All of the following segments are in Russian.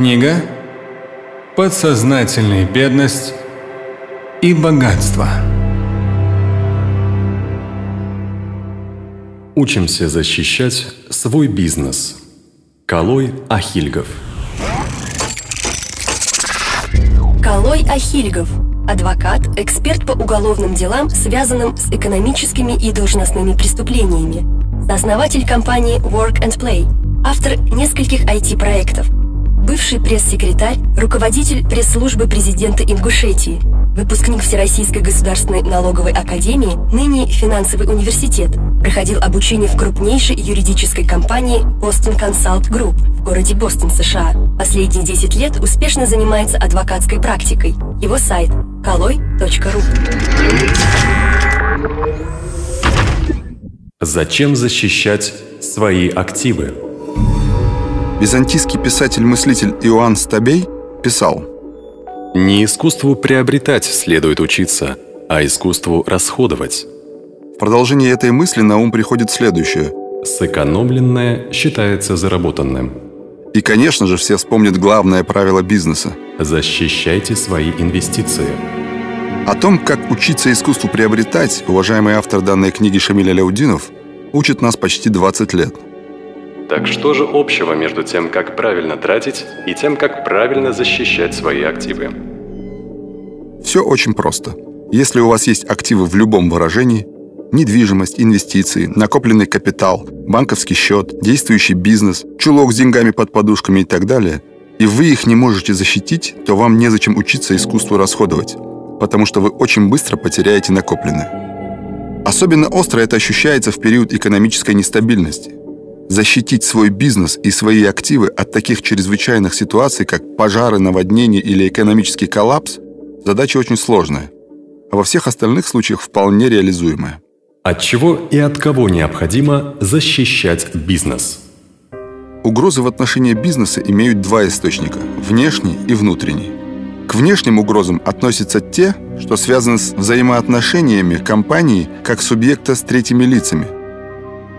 Книга «Подсознательная бедность и богатство». Учимся защищать свой бизнес. Калой Ахильгов. Калой Ахильгов. Адвокат, эксперт по уголовным делам, связанным с экономическими и должностными преступлениями. Основатель компании Work and Play. Автор нескольких IT-проектов – бывший пресс-секретарь, руководитель пресс-службы президента Ингушетии, выпускник Всероссийской государственной налоговой академии, ныне финансовый университет, проходил обучение в крупнейшей юридической компании Boston Consult Group в городе Бостон, США. Последние 10 лет успешно занимается адвокатской практикой. Его сайт kaloi.ru Зачем защищать свои активы? Византийский писатель-мыслитель Иоанн Стабей писал «Не искусству приобретать следует учиться, а искусству расходовать». В продолжении этой мысли на ум приходит следующее. Сэкономленное считается заработанным. И, конечно же, все вспомнят главное правило бизнеса. Защищайте свои инвестиции. О том, как учиться искусству приобретать, уважаемый автор данной книги Шамиль Аляудинов учит нас почти 20 лет – так что же общего между тем, как правильно тратить, и тем, как правильно защищать свои активы? Все очень просто. Если у вас есть активы в любом выражении, недвижимость, инвестиции, накопленный капитал, банковский счет, действующий бизнес, чулок с деньгами под подушками и так далее, и вы их не можете защитить, то вам незачем учиться искусству расходовать, потому что вы очень быстро потеряете накопленное. Особенно остро это ощущается в период экономической нестабильности. Защитить свой бизнес и свои активы от таких чрезвычайных ситуаций, как пожары, наводнения или экономический коллапс, задача очень сложная, а во всех остальных случаях вполне реализуемая. От чего и от кого необходимо защищать бизнес? Угрозы в отношении бизнеса имеют два источника – внешний и внутренний. К внешним угрозам относятся те, что связаны с взаимоотношениями компании как субъекта с третьими лицами –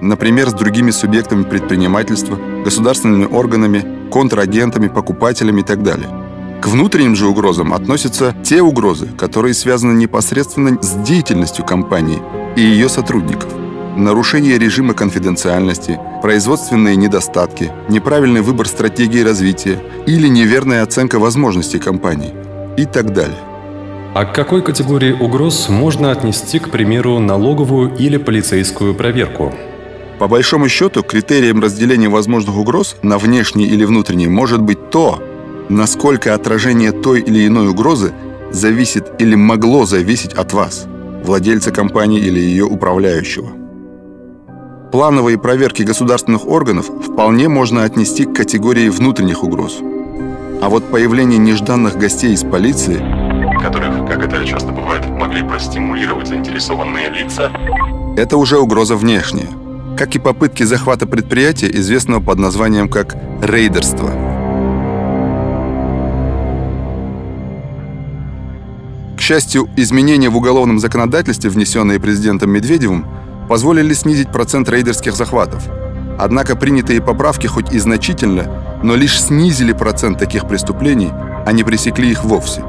например, с другими субъектами предпринимательства, государственными органами, контрагентами, покупателями и так далее. К внутренним же угрозам относятся те угрозы, которые связаны непосредственно с деятельностью компании и ее сотрудников. Нарушение режима конфиденциальности, производственные недостатки, неправильный выбор стратегии развития или неверная оценка возможностей компании и так далее. А к какой категории угроз можно отнести, к примеру, налоговую или полицейскую проверку? По большому счету, критерием разделения возможных угроз на внешние или внутренние может быть то, насколько отражение той или иной угрозы зависит или могло зависеть от вас, владельца компании или ее управляющего. Плановые проверки государственных органов вполне можно отнести к категории внутренних угроз. А вот появление нежданных гостей из полиции, которых, как это часто бывает, могли простимулировать заинтересованные лица, это уже угроза внешняя – как и попытки захвата предприятия, известного под названием как рейдерство. К счастью, изменения в уголовном законодательстве, внесенные президентом Медведевым, позволили снизить процент рейдерских захватов. Однако принятые поправки хоть и значительно, но лишь снизили процент таких преступлений, а не пресекли их вовсе.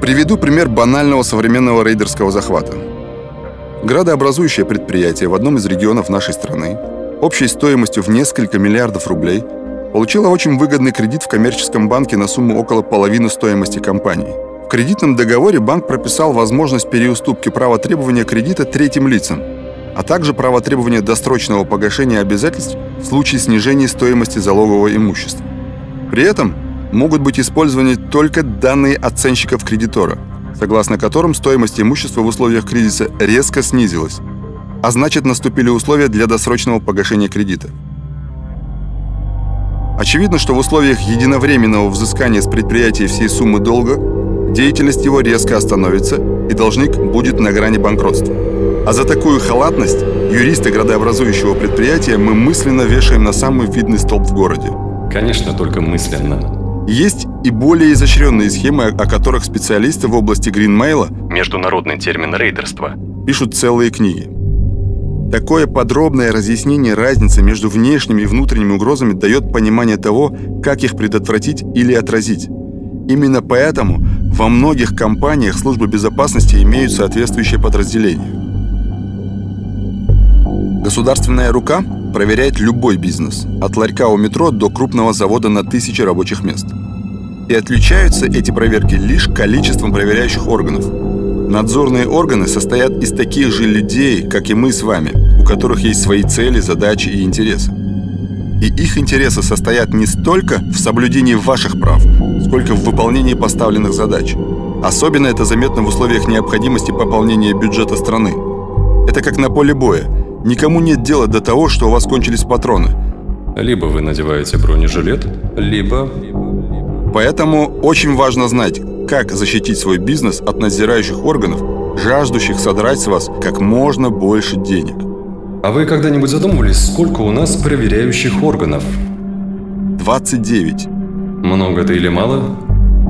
Приведу пример банального современного рейдерского захвата. Градообразующее предприятие в одном из регионов нашей страны общей стоимостью в несколько миллиардов рублей получило очень выгодный кредит в коммерческом банке на сумму около половины стоимости компании. В кредитном договоре банк прописал возможность переуступки права требования кредита третьим лицам, а также право требования досрочного погашения обязательств в случае снижения стоимости залогового имущества. При этом могут быть использованы только данные оценщиков кредитора – согласно которым стоимость имущества в условиях кризиса резко снизилась, а значит наступили условия для досрочного погашения кредита. Очевидно, что в условиях единовременного взыскания с предприятия всей суммы долга деятельность его резко остановится, и должник будет на грани банкротства. А за такую халатность юристы градообразующего предприятия мы мысленно вешаем на самый видный столб в городе. Конечно, только мысленно. Есть и более изощренные схемы, о которых специалисты в области гринмейла, международный термин рейдерства, пишут целые книги. Такое подробное разъяснение разницы между внешними и внутренними угрозами дает понимание того, как их предотвратить или отразить. Именно поэтому во многих компаниях службы безопасности имеют соответствующее подразделение. Государственная рука проверяет любой бизнес, от ларька у метро до крупного завода на тысячи рабочих мест. И отличаются эти проверки лишь количеством проверяющих органов. Надзорные органы состоят из таких же людей, как и мы с вами, у которых есть свои цели, задачи и интересы. И их интересы состоят не столько в соблюдении ваших прав, сколько в выполнении поставленных задач. Особенно это заметно в условиях необходимости пополнения бюджета страны. Это как на поле боя. Никому нет дела до того, что у вас кончились патроны. Либо вы надеваете бронежилет, либо... Поэтому очень важно знать, как защитить свой бизнес от надзирающих органов, жаждущих содрать с вас как можно больше денег. А вы когда-нибудь задумывались, сколько у нас проверяющих органов? 29. Много это или мало?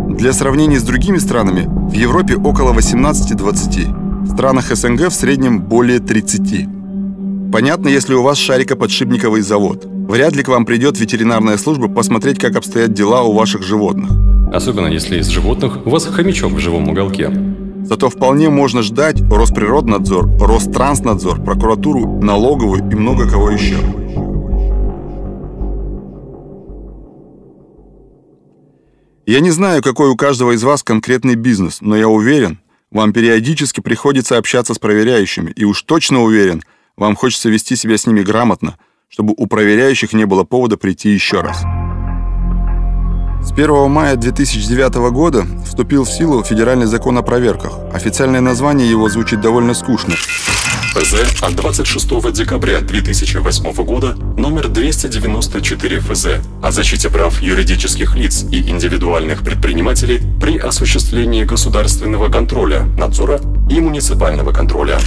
Для сравнения с другими странами, в Европе около 18-20. В странах СНГ в среднем более 30. Понятно, если у вас шарикоподшипниковый завод. Вряд ли к вам придет ветеринарная служба посмотреть, как обстоят дела у ваших животных. Особенно если из животных у вас хомячок в живом уголке. Зато вполне можно ждать Росприроднадзор, Ространснадзор, прокуратуру, налоговую и много кого еще. Я не знаю, какой у каждого из вас конкретный бизнес, но я уверен, вам периодически приходится общаться с проверяющими, и уж точно уверен, вам хочется вести себя с ними грамотно, чтобы у проверяющих не было повода прийти еще раз. С 1 мая 2009 года вступил в силу федеральный закон о проверках. Официальное название его звучит довольно скучно. ФЗ от 26 декабря 2008 года номер 294 ФЗ о защите прав юридических лиц и индивидуальных предпринимателей при осуществлении государственного контроля, надзора и муниципального контроля.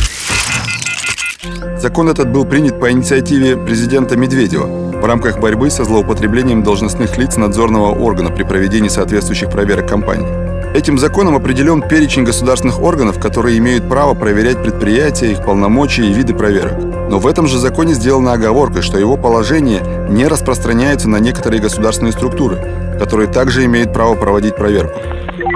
Закон этот был принят по инициативе президента Медведева в рамках борьбы со злоупотреблением должностных лиц надзорного органа при проведении соответствующих проверок компаний. Этим законом определен перечень государственных органов, которые имеют право проверять предприятия, их полномочия и виды проверок. Но в этом же законе сделана оговорка, что его положение не распространяется на некоторые государственные структуры, которые также имеют право проводить проверку.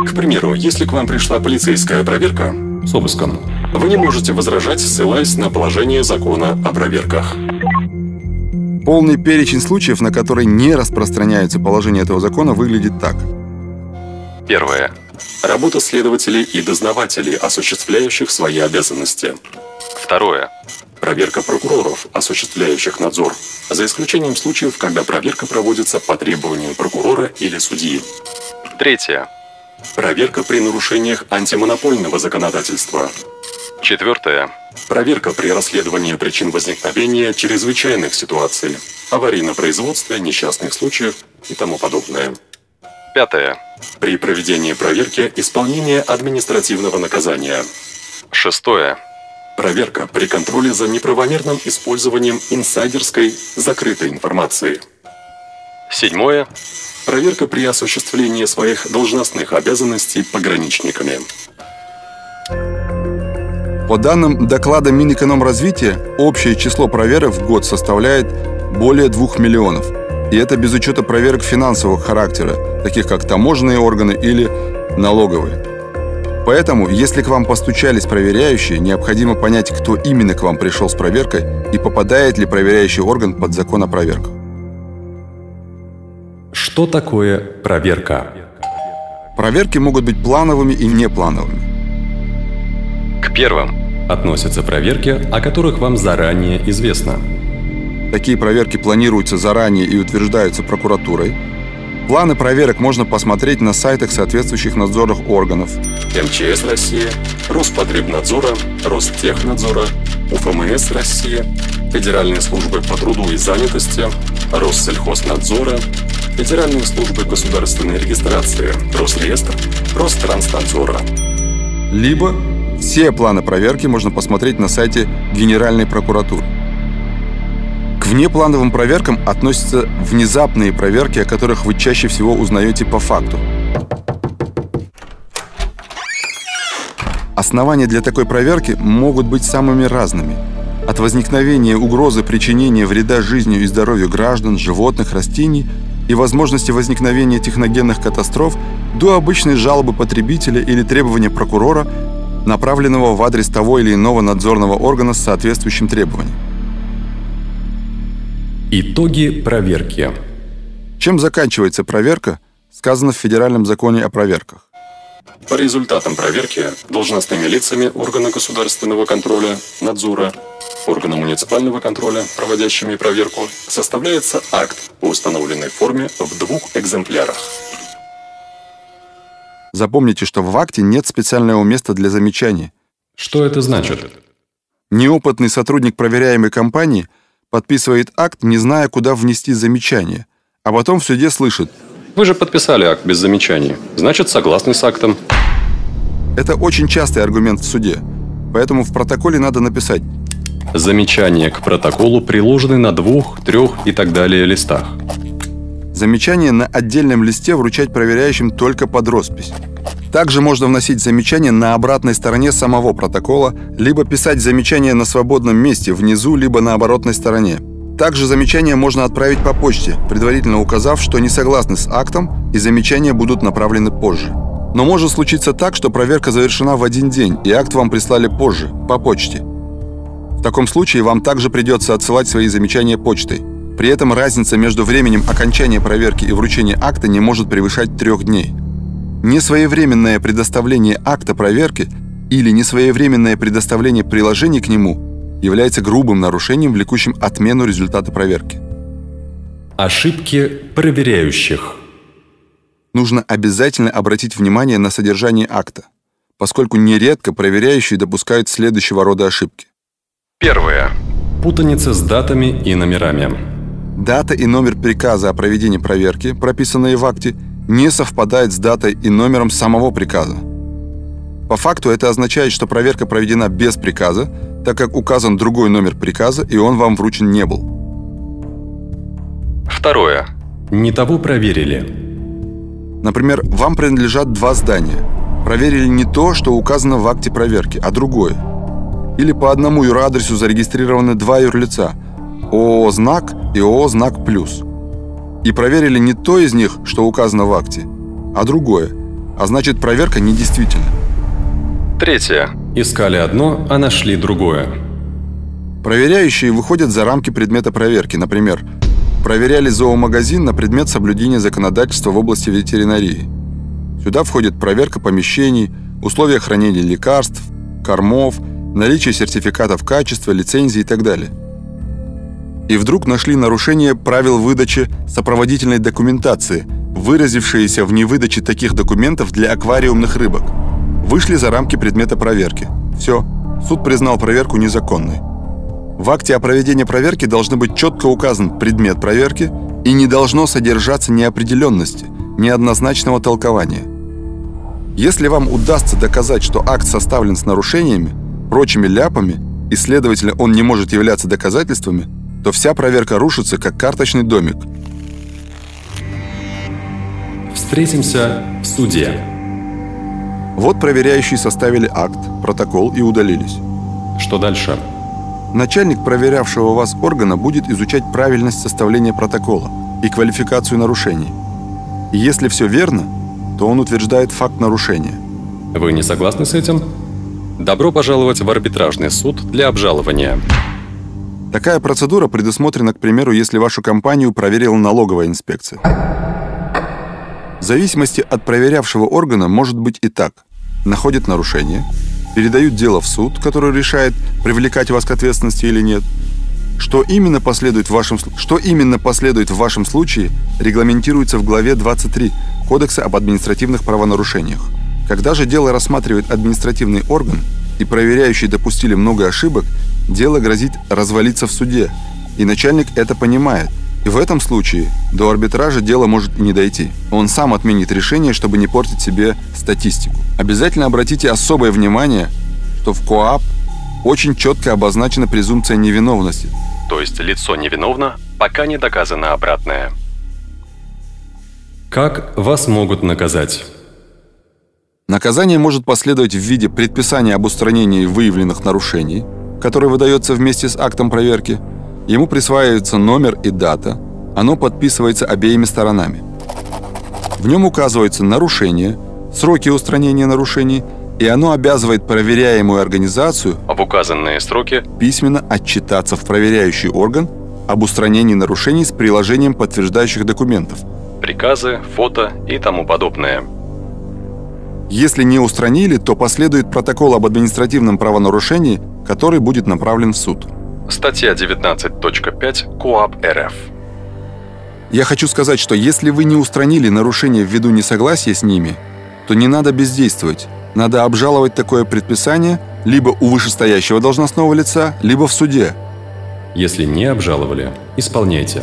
К примеру, если к вам пришла полицейская проверка, С обыском. Вы не можете возражать, ссылаясь на положение закона о проверках. Полный перечень случаев, на которые не распространяются положения этого закона, выглядит так. Первое. Работа следователей и дознавателей, осуществляющих свои обязанности. Второе. Проверка прокуроров, осуществляющих надзор, за исключением случаев, когда проверка проводится по требованию прокурора или судьи. Третье. Проверка при нарушениях антимонопольного законодательства. Четвертое. Проверка при расследовании причин возникновения чрезвычайных ситуаций, аварийно-производстве, несчастных случаев и тому подобное. Пятое. При проведении проверки исполнения административного наказания. Шестое. Проверка при контроле за неправомерным использованием инсайдерской закрытой информации. Седьмое. Проверка при осуществлении своих должностных обязанностей пограничниками. По данным доклада Минэкономразвития, общее число проверок в год составляет более 2 миллионов. И это без учета проверок финансового характера, таких как таможенные органы или налоговые. Поэтому, если к вам постучались проверяющие, необходимо понять, кто именно к вам пришел с проверкой и попадает ли проверяющий орган под закон о проверках. Что такое проверка? Проверки могут быть плановыми и неплановыми. К первым относятся проверки, о которых вам заранее известно. Такие проверки планируются заранее и утверждаются прокуратурой. Планы проверок можно посмотреть на сайтах соответствующих надзорных органов. МЧС Россия, Роспотребнадзора, Ростехнадзора, УФМС Россия, Федеральные службы по труду и занятости, Россельхознадзора, Федеральные службы государственной регистрации, Росреестр, Ространснадзора. Либо все планы проверки можно посмотреть на сайте Генеральной прокуратуры. К внеплановым проверкам относятся внезапные проверки, о которых вы чаще всего узнаете по факту. Основания для такой проверки могут быть самыми разными. от возникновения угрозы причинения вреда жизни и здоровью граждан, животных, растений и возможности возникновения техногенных катастроф до обычной жалобы потребителя или требования прокурора, направленного в адрес того или иного надзорного органа с соответствующим требованием. Итоги проверки. Чем заканчивается проверка, сказано в Федеральном законе о проверках. По результатам проверки должностными лицами органа государственного контроля, надзора, органа муниципального контроля, проводящими проверку, составляется акт по установленной форме в двух экземплярах. Запомните, что в акте нет специального места для замечаний. Что это значит? Неопытный сотрудник проверяемой компании подписывает акт, не зная, куда внести замечание, а потом в суде слышит Вы же подписали акт без замечаний. Значит, согласны с актом. Это очень частый аргумент в суде, поэтому в протоколе надо написать Замечания к протоколу приложены на двух, трех и так далее листах. Замечания на отдельном листе вручать проверяющим только под роспись. Также можно вносить замечания на обратной стороне самого протокола, либо писать замечания на свободном месте внизу, либо на оборотной стороне. Также замечания можно отправить по почте, предварительно указав, что не согласны с актом, и замечания будут направлены позже. Но может случиться так, что проверка завершена в один день, и акт вам прислали позже, по почте. В таком случае вам также придется отсылать свои замечания почтой. При этом разница между временем окончания проверки и вручения акта не может превышать трех дней. Несвоевременное предоставление акта проверки или несвоевременное предоставление приложений к нему является грубым нарушением, влекущим отмену результата проверки. Ошибки проверяющих. Нужно обязательно обратить внимание на содержание акта, поскольку нередко проверяющие допускают следующего рода ошибки. Первое. Путаница с датами и номерами. Дата и номер приказа о проведении проверки, прописанные в акте, не совпадают с датой и номером самого приказа. По факту это означает, что проверка проведена без приказа, так как указан другой номер приказа, и он вам вручен не был. Второе. Не того проверили. Например, вам принадлежат два здания. Проверили не то, что указано в акте проверки, а другое. Или по одному юрадресу зарегистрированы два юрлица – ООО «Знак» и ООО «Знак Плюс». И проверили не то из них, что указано в акте, а другое. А значит, проверка недействительна. Третье. Искали одно, а нашли другое. Проверяющие выходят за рамки предмета проверки. Например, проверяли зоомагазин на предмет соблюдения законодательства в области ветеринарии. Сюда входит проверка помещений, условия хранения лекарств, кормов, наличие сертификатов качества, лицензий и так далее. И вдруг нашли нарушение правил выдачи сопроводительной документации, выразившиеся в невыдаче таких документов для аквариумных рыбок. Вышли за рамки предмета проверки. Все, суд признал проверку незаконной. В акте о проведении проверки должны быть четко указан предмет проверки и не должно содержаться неопределенности, неоднозначного толкования. Если вам удастся доказать, что акт составлен с нарушениями, прочими ляпами, и, следовательно, он не может являться доказательствами, то вся проверка рушится, как карточный домик. Встретимся в суде. Вот проверяющие составили акт, протокол и удалились. Что дальше? Начальник проверявшего вас органа будет изучать правильность составления протокола и квалификацию нарушений. И если все верно, то он утверждает факт нарушения. Вы не согласны с этим? Добро пожаловать в арбитражный суд для обжалования. Такая процедура предусмотрена, к примеру, если вашу компанию проверила налоговая инспекция. В зависимости от проверявшего органа может быть и так. Находят нарушение, передают дело в суд, который решает, привлекать вас к ответственности или нет. Что именно последует в вашем, что именно последует в вашем случае, регламентируется в главе 23 Кодекса об административных правонарушениях. Когда же дело рассматривает административный орган и проверяющие допустили много ошибок, дело грозит развалиться в суде, и начальник это понимает. И в этом случае до арбитража дело может и не дойти. Он сам отменит решение, чтобы не портить себе статистику. Обязательно обратите особое внимание, что в КОАП очень четко обозначена презумпция невиновности. То есть лицо невиновно, пока не доказано обратное. Как вас могут наказать? Наказание может последовать в виде предписания об устранении выявленных нарушений, которое выдается вместе с актом проверки. Ему присваивается номер и дата. Оно подписывается обеими сторонами. В нем указываются нарушения, сроки устранения нарушений, и оно обязывает проверяемую организацию В указанные сроки письменно отчитаться в проверяющий орган об устранении нарушений с приложением подтверждающих документов. приказы, фото и тому подобное. Если не устранили, то последует протокол об административном правонарушении, который будет направлен в суд. Статья 19.5 КоАП РФ. Я хочу сказать, что если вы не устранили нарушения ввиду несогласия с ними, то не надо бездействовать. Надо обжаловать такое предписание либо у вышестоящего должностного лица, либо в суде. Если не обжаловали, исполняйте.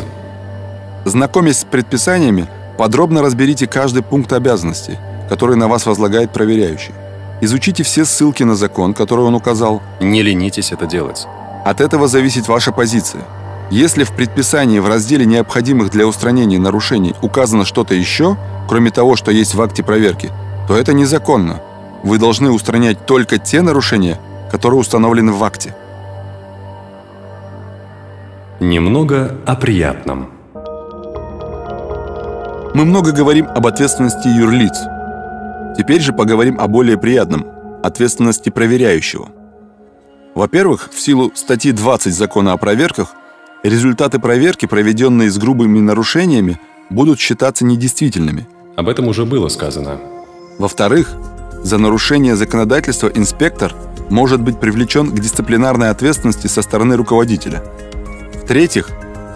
Знакомясь с предписаниями, подробно разберите каждый пункт обязанностей, который на вас возлагает проверяющий. Изучите все ссылки на закон, который он указал. Не ленитесь это делать. От этого зависит ваша позиция. Если в предписании в разделе необходимых для устранения нарушений указано что-то еще, кроме того, что есть в акте проверки, то это незаконно. Вы должны устранять только те нарушения, которые установлены в акте. Немного о приятном. Мы много говорим об ответственности юрлиц. Теперь же поговорим о более приятном – ответственности проверяющего. Во-первых, в силу статьи 20 Закона о проверках, результаты проверки, проведенные с грубыми нарушениями, будут считаться недействительными. Об этом уже было сказано. Во-вторых, за нарушение законодательства инспектор может быть привлечен к дисциплинарной ответственности со стороны руководителя. В-третьих,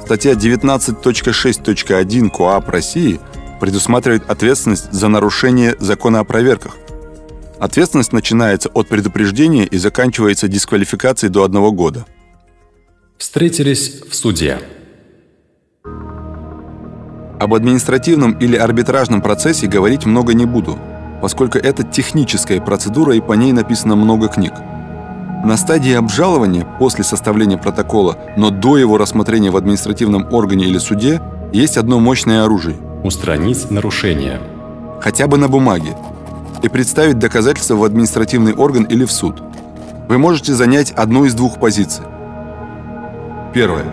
статья 19.6.1 КоАП России предусматривает ответственность за нарушение закона о проверках. Ответственность начинается от предупреждения и заканчивается дисквалификацией до одного года. Встретились в суде. Об административном или арбитражном процессе говорить много не буду, поскольку это техническая процедура и по ней написано много книг. На стадии обжалования, после составления протокола, но до его рассмотрения в административном органе или суде, есть одно мощное оружие Устранить нарушение. – хотя бы на бумаге, и представить доказательства в административный орган или в суд. Вы можете занять одну из двух позиций. Первое.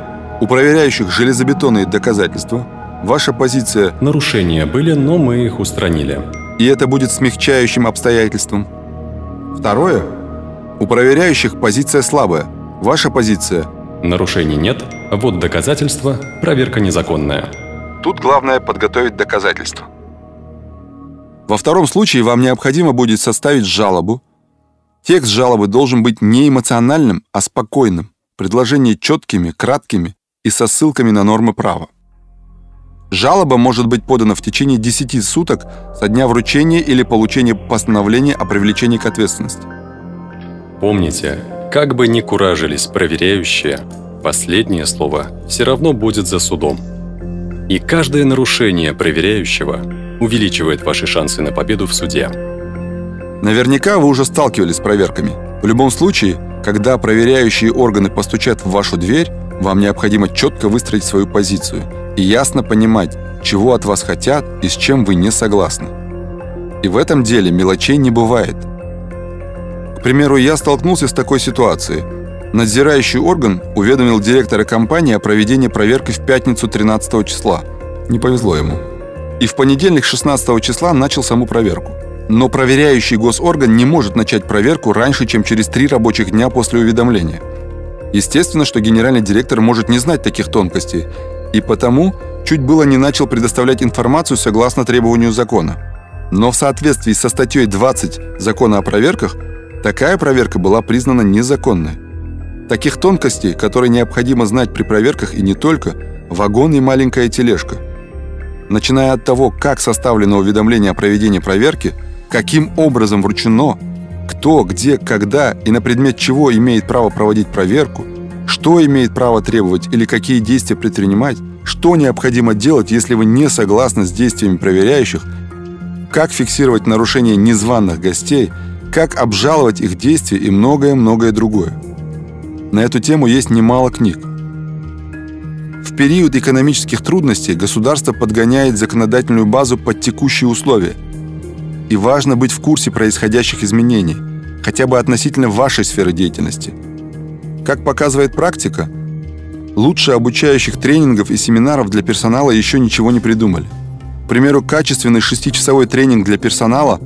У проверяющих железобетонные доказательства. Ваша позиция Нарушения были, но мы их устранили. и это будет смягчающим обстоятельством. Второе. У проверяющих позиция слабая. Ваша позиция. Нарушений нет, вот доказательства, проверка незаконная. Тут главное подготовить доказательства. Во втором случае вам необходимо будет составить жалобу. Текст жалобы должен быть не эмоциональным, а спокойным. Предложения четкими, краткими и со ссылками на нормы права. Жалоба может быть подана в течение 10 суток со дня вручения или получения постановления о привлечении к ответственности. Помните, как бы ни куражились проверяющие, последнее слово все равно будет за судом. И каждое нарушение проверяющего увеличивает ваши шансы на победу в суде. Наверняка вы уже сталкивались с проверками. В любом случае, когда проверяющие органы постучат в вашу дверь, вам необходимо четко выстроить свою позицию и ясно понимать, чего от вас хотят и с чем вы не согласны. И в этом деле мелочей не бывает. К примеру, я столкнулся с такой ситуацией. Надзирающий орган уведомил директора компании о проведении проверки в пятницу 13 числа. Не повезло ему. И в понедельник 16 числа начал саму проверку. Но проверяющий госорган не может начать проверку раньше, чем через три рабочих дня после уведомления. Естественно, что генеральный директор может не знать таких тонкостей, и потому чуть было не начал предоставлять информацию согласно требованию закона. Но в соответствии со статьей 20 Закона о проверках, такая проверка была признана незаконной. Таких тонкостей, которые необходимо знать при проверках и не только, вагон и маленькая тележка. Начиная от того, как составлено уведомление о проведении проверки, каким образом вручено, кто, где, когда и на предмет чего имеет право проводить проверку, что имеет право требовать или какие действия предпринимать, что необходимо делать, если вы не согласны с действиями проверяющих, как фиксировать нарушения незваных гостей, как обжаловать их действия и многое-многое другое. На эту тему есть немало книг. В период экономических трудностей государство подгоняет законодательную базу под текущие условия. и важно быть в курсе происходящих изменений, хотя бы относительно вашей сферы деятельности. Как показывает практика, лучше обучающих тренингов и семинаров для персонала еще ничего не придумали. К примеру, качественный шестичасовой тренинг для персонала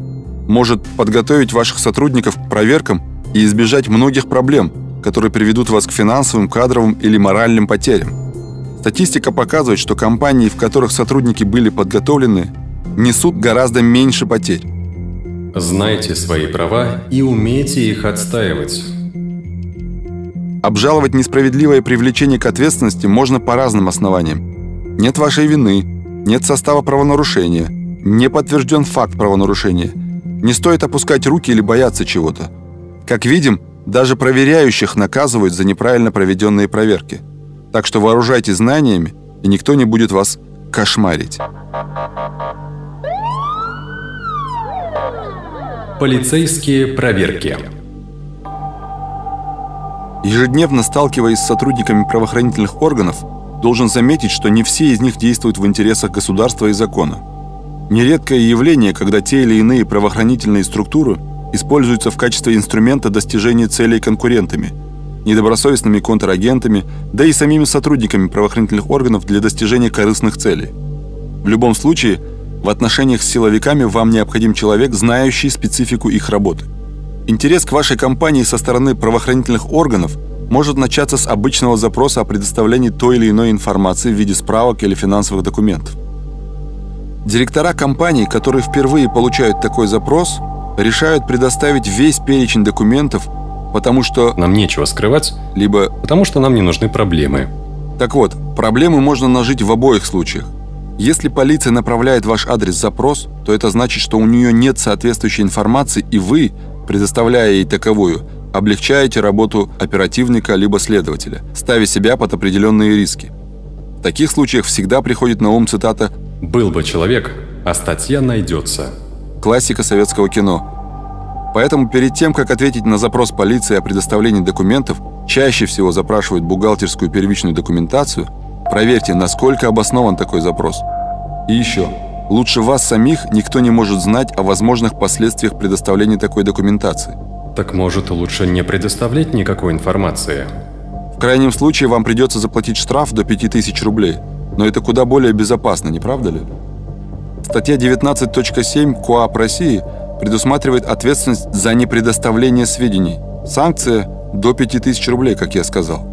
может подготовить ваших сотрудников к проверкам и избежать многих проблем, которые приведут вас к финансовым, кадровым или моральным потерям. Статистика показывает, что компании, в которых сотрудники были подготовлены, несут гораздо меньше потерь. Знайте свои права и умейте их отстаивать. Обжаловать несправедливое привлечение к ответственности можно по разным основаниям. Нет вашей вины, нет состава правонарушения, не подтвержден факт правонарушения. Не стоит опускать руки или бояться чего-то. Как видим, даже проверяющих наказывают за неправильно проведенные проверки. Так что вооружайтесь знаниями, и никто не будет вас кошмарить. Полицейские проверки. Ежедневно сталкиваясь с сотрудниками правоохранительных органов, должен заметить, что не все из них действуют в интересах государства и закона. Нередкое явление, когда те или иные правоохранительные структуры используются в качестве инструмента достижения целей конкурентами, недобросовестными контрагентами, да и самими сотрудниками правоохранительных органов для достижения корыстных целей. В любом случае, в отношениях с силовиками вам необходим человек, знающий специфику их работы. Интерес к вашей компании со стороны правоохранительных органов может начаться с обычного запроса о предоставлении той или иной информации в виде справок или финансовых документов. Директора компаний, которые впервые получают такой запрос, решают предоставить весь перечень документов, потому что... Нам нечего скрывать, либо... потому что нам не нужны проблемы. Так вот, проблемы можно нажить в обоих случаях. Если полиция направляет ваш адрес запрос, то это значит, что у нее нет соответствующей информации, и вы, предоставляя ей таковую, облегчаете работу оперативника либо следователя, ставя себя под определенные риски. В таких случаях всегда приходит на ум цитата «Был бы человек, а статья найдется». Классика советского кино. Поэтому перед тем, как ответить на запрос полиции о предоставлении документов, чаще всего запрашивают бухгалтерскую первичную документацию – Проверьте, насколько обоснован такой запрос. И еще. Лучше вас самих никто не может знать о возможных последствиях предоставления такой документации. Так может лучше не предоставлять никакой информации? В крайнем случае вам придется заплатить штраф до 5000 рублей. Но это куда более безопасно, не правда ли? Статья 19.7 КОАП России предусматривает ответственность за непредоставление сведений. Санкция до 5000 рублей, как я сказал.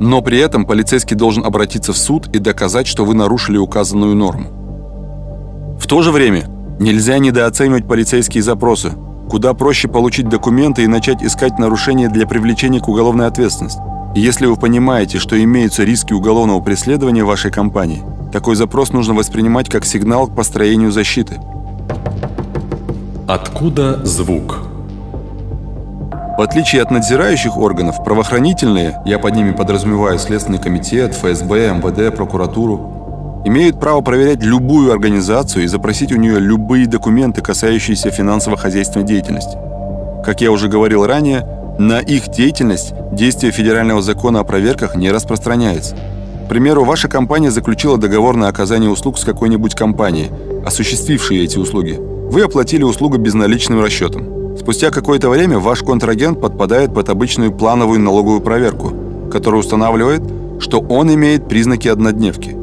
Но при этом полицейский должен обратиться в суд и доказать, что вы нарушили указанную норму. В то же время нельзя недооценивать полицейские запросы. Куда проще получить документы и начать искать нарушения для привлечения к уголовной ответственности. Если вы понимаете, что имеются риски уголовного преследования вашей компании, такой запрос нужно воспринимать как сигнал к построению защиты. Откуда звук? В отличие от надзирающих органов, правоохранительные, я под ними подразумеваю Следственный комитет, ФСБ, МВД, прокуратуру, имеют право проверять любую организацию и запросить у нее любые документы, касающиеся финансово-хозяйственной деятельности. Как я уже говорил ранее, на их деятельность действие федерального закона о проверках не распространяется. К примеру, ваша компания заключила договор на оказание услуг с какой-нибудь компанией, осуществившей эти услуги. Вы оплатили услугу безналичным расчетом. Спустя какое-то время ваш контрагент подпадает под обычную плановую налоговую проверку, которая устанавливает, что он имеет признаки однодневки.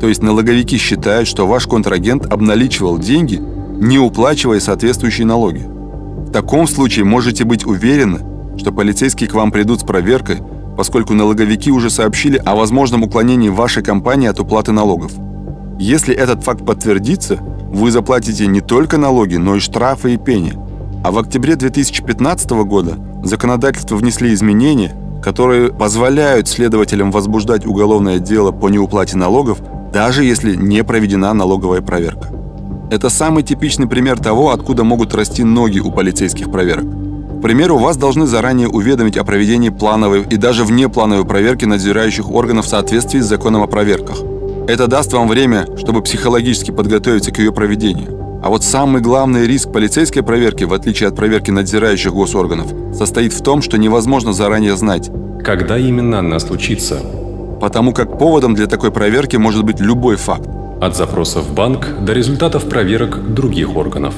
То есть налоговики считают, что ваш контрагент обналичивал деньги, не уплачивая соответствующие налоги. В таком случае можете быть уверены, что полицейские к вам придут с проверкой, поскольку налоговики уже сообщили о возможном уклонении вашей компании от уплаты налогов. Если этот факт подтвердится, вы заплатите не только налоги, но и штрафы и пени – а в октябре 2015 года законодательство внесли изменения, которые позволяют следователям возбуждать уголовное дело по неуплате налогов, даже если не проведена налоговая проверка. Это самый типичный пример того, откуда могут расти ноги у полицейских проверок. К примеру, вас должны заранее уведомить о проведении плановой и даже внеплановой проверки надзирающих органов в соответствии с законом о проверках. Это даст вам время, чтобы психологически подготовиться к ее проведению. А вот самый главный риск полицейской проверки, в отличие от проверки надзирающих госорганов, состоит в том, что невозможно заранее знать, когда именно она случится. Потому как поводом для такой проверки может быть любой факт. От запроса в банк до результатов проверок других органов.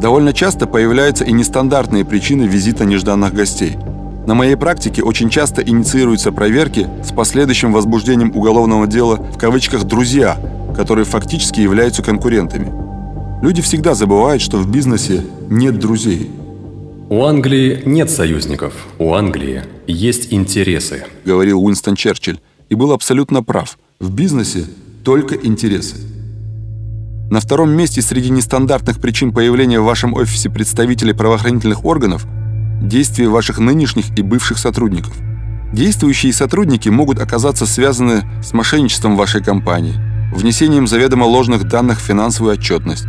Довольно часто появляются и нестандартные причины визита нежданных гостей. На моей практике очень часто инициируются проверки с последующим возбуждением уголовного дела в кавычках «друзья», которые фактически являются конкурентами. Люди всегда забывают, что в бизнесе нет друзей. У Англии нет союзников, у Англии есть интересы, говорил Уинстон Черчилль, и был абсолютно прав. В бизнесе только интересы. На втором месте среди нестандартных причин появления в вашем офисе представителей правоохранительных органов – действия ваших нынешних и бывших сотрудников. Действующие сотрудники могут оказаться связаны с мошенничеством вашей компании, внесением заведомо ложных данных в финансовую отчетность,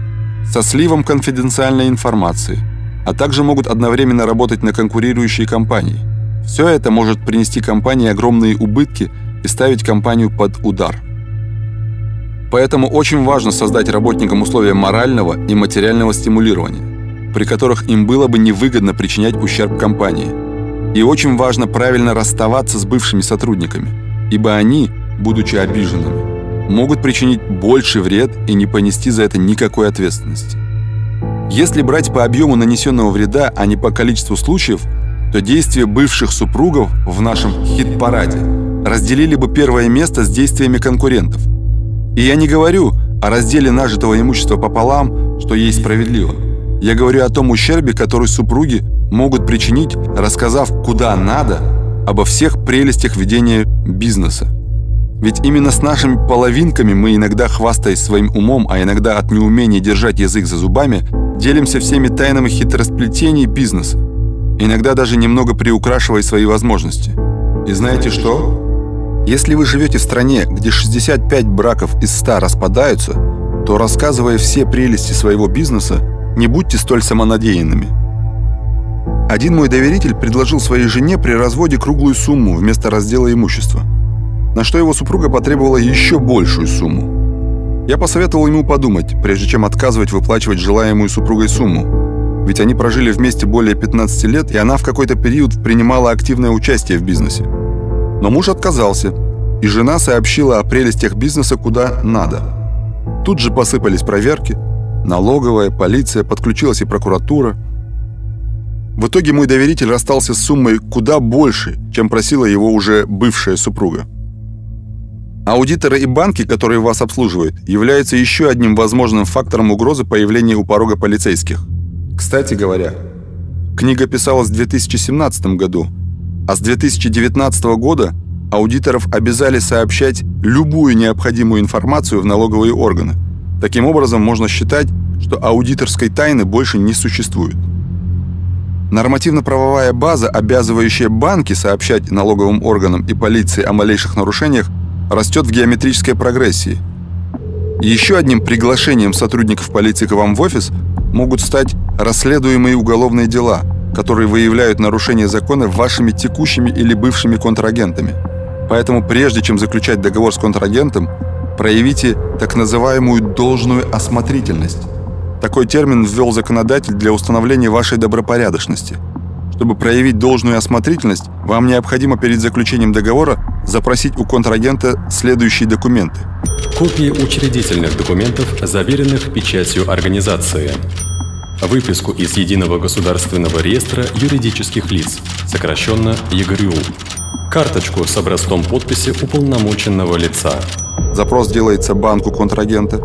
со сливом конфиденциальной информации, а также могут одновременно работать на конкурирующие компании. Все это может принести компании огромные убытки и ставить компанию под удар. Поэтому очень важно создать работникам условия морального и материального стимулирования, при которых им было бы невыгодно причинять ущерб компании. И очень важно правильно расставаться с бывшими сотрудниками, ибо они, будучи обиженными, могут причинить больший вред и не понести за это никакой ответственности. Если брать по объему нанесенного вреда, а не по количеству случаев, то действия бывших супругов в нашем хит-параде разделили бы первое место с действиями конкурентов – и я не говорю о разделе нажитого имущества пополам, что есть справедливо. Я говорю о том ущербе, который супруги могут причинить, рассказав куда надо обо всех прелестях ведения бизнеса. Ведь именно с нашими половинками мы иногда, хвастаясь своим умом, а иногда от неумения держать язык за зубами, делимся всеми тайнами хитросплетений бизнеса, иногда даже немного приукрашивая свои возможности. И знаете что? Если вы живете в стране, где 65 браков из 100 распадаются, то рассказывая все прелести своего бизнеса, не будьте столь самонадеянными. Один мой доверитель предложил своей жене при разводе круглую сумму вместо раздела имущества, на что его супруга потребовала еще большую сумму. Я посоветовал ему подумать, прежде чем отказывать выплачивать желаемую супругой сумму, ведь они прожили вместе более 15 лет, и она в какой-то период принимала активное участие в бизнесе. Но муж отказался, и жена сообщила о прелестях бизнеса куда надо. Тут же посыпались проверки, налоговая, полиция, подключилась и прокуратура. В итоге мой доверитель расстался с суммой куда больше, чем просила его уже бывшая супруга. Аудиторы и банки, которые вас обслуживают, являются еще одним возможным фактором угрозы появления у порога полицейских. Кстати говоря, книга писалась в 2017 году, а с 2019 года аудиторов обязали сообщать любую необходимую информацию в налоговые органы. Таким образом, можно считать, что аудиторской тайны больше не существует. Нормативно-правовая база, обязывающая банки сообщать налоговым органам и полиции о малейших нарушениях, растет в геометрической прогрессии. Еще одним приглашением сотрудников полиции к вам в офис могут стать расследуемые уголовные дела – которые выявляют нарушение закона вашими текущими или бывшими контрагентами. Поэтому прежде чем заключать договор с контрагентом, проявите так называемую должную осмотрительность. Такой термин ввел законодатель для установления вашей добропорядочности. Чтобы проявить должную осмотрительность, вам необходимо перед заключением договора запросить у контрагента следующие документы. Копии учредительных документов, заверенных печатью организации выписку из Единого государственного реестра юридических лиц, сокращенно ЕГРЮ, карточку с образцом подписи уполномоченного лица. Запрос делается банку контрагента.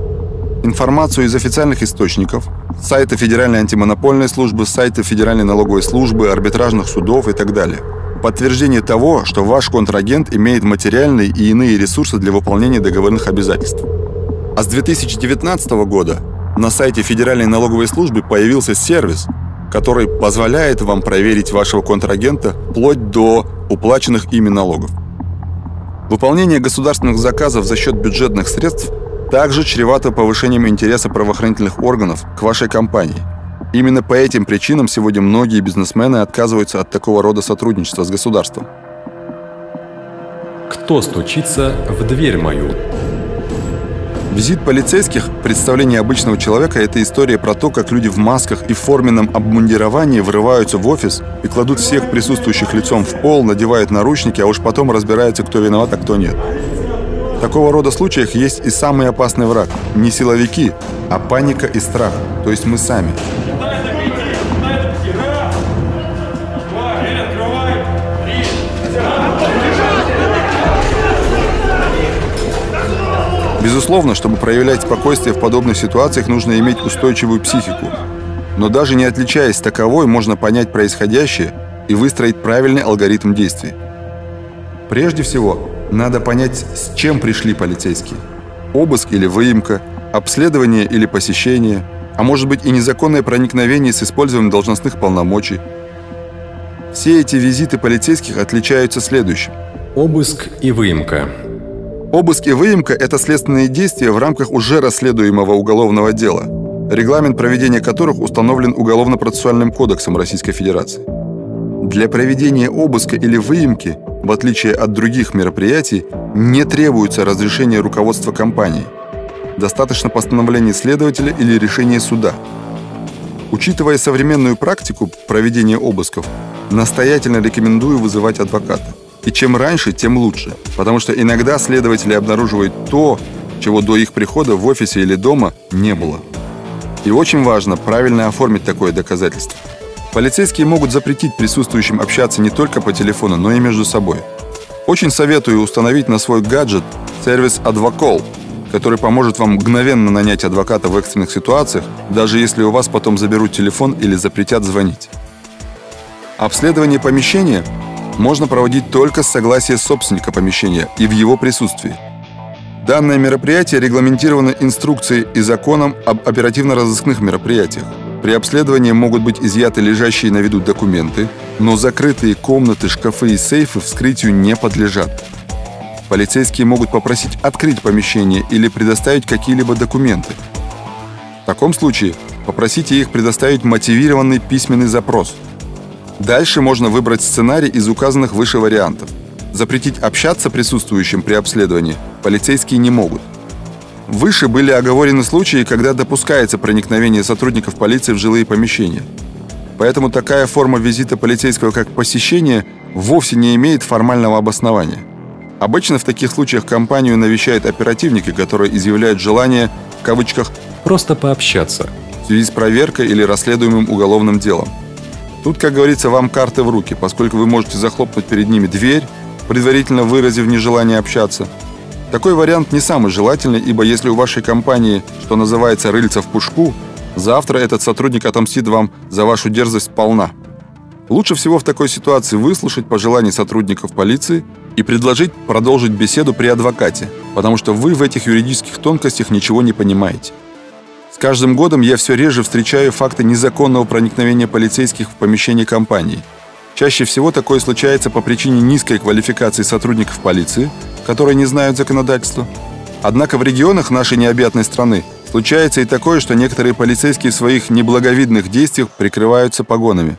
Информацию из официальных источников, сайта Федеральной антимонопольной службы, сайта Федеральной налоговой службы, арбитражных судов и так далее. Подтверждение того, что ваш контрагент имеет материальные и иные ресурсы для выполнения договорных обязательств. А с 2019 года на сайте Федеральной налоговой службы появился сервис, который позволяет вам проверить вашего контрагента вплоть до уплаченных ими налогов. Выполнение государственных заказов за счет бюджетных средств также чревато повышением интереса правоохранительных органов к вашей компании. Именно по этим причинам сегодня многие бизнесмены отказываются от такого рода сотрудничества с государством. Кто стучится в дверь мою? Визит полицейских, представление обычного человека – это история про то, как люди в масках и форменном обмундировании врываются в офис и кладут всех присутствующих лицом в пол, надевают наручники, а уж потом разбираются, кто виноват, а кто нет. В такого рода случаях есть и самый опасный враг – не силовики, а паника и страх, то есть мы сами. Безусловно, чтобы проявлять спокойствие в подобных ситуациях, нужно иметь устойчивую психику. Но даже не отличаясь таковой, можно понять происходящее и выстроить правильный алгоритм действий. Прежде всего, надо понять, с чем пришли полицейские. Обыск или выемка, обследование или посещение, а может быть и незаконное проникновение с использованием должностных полномочий. Все эти визиты полицейских отличаются следующим. Обыск и выемка. Обыск и выемка – это следственные действия в рамках уже расследуемого уголовного дела, регламент проведения которых установлен Уголовно-процессуальным кодексом Российской Федерации. Для проведения обыска или выемки, в отличие от других мероприятий, не требуется разрешение руководства компании. Достаточно постановления следователя или решения суда. Учитывая современную практику проведения обысков, настоятельно рекомендую вызывать адвоката. И чем раньше, тем лучше, потому что иногда следователи обнаруживают то, чего до их прихода в офисе или дома не было. И очень важно правильно оформить такое доказательство. Полицейские могут запретить присутствующим общаться не только по телефону, но и между собой. Очень советую установить на свой гаджет сервис «Адвокол», который поможет вам мгновенно нанять адвоката в экстренных ситуациях, даже если у вас потом заберут телефон или запретят звонить. Обследование помещения можно проводить только с согласия собственника помещения и в его присутствии. Данное мероприятие регламентировано инструкцией и законом об оперативно-розыскных мероприятиях. При обследовании могут быть изъяты лежащие на виду документы, но закрытые комнаты, шкафы и сейфы вскрытию не подлежат. Полицейские могут попросить открыть помещение или предоставить какие-либо документы. В таком случае попросите их предоставить мотивированный письменный запрос – Дальше можно выбрать сценарий из указанных выше вариантов. Запретить общаться присутствующим при обследовании полицейские не могут. Выше были оговорены случаи, когда допускается проникновение сотрудников полиции в жилые помещения. Поэтому такая форма визита полицейского как посещение вовсе не имеет формального обоснования. Обычно в таких случаях компанию навещают оперативники, которые изъявляют желание, в кавычках, «просто пообщаться» в связи с проверкой или расследуемым уголовным делом. Тут, как говорится, вам карты в руки, поскольку вы можете захлопнуть перед ними дверь, предварительно выразив нежелание общаться. Такой вариант не самый желательный, ибо если у вашей компании, что называется, рыльца в пушку, завтра этот сотрудник отомстит вам за вашу дерзость сполна. Лучше всего в такой ситуации выслушать пожелания сотрудников полиции и предложить продолжить беседу при адвокате, потому что вы в этих юридических тонкостях ничего не понимаете каждым годом я все реже встречаю факты незаконного проникновения полицейских в помещение компании. Чаще всего такое случается по причине низкой квалификации сотрудников полиции, которые не знают законодательства. Однако в регионах нашей необъятной страны случается и такое, что некоторые полицейские в своих неблаговидных действиях прикрываются погонами.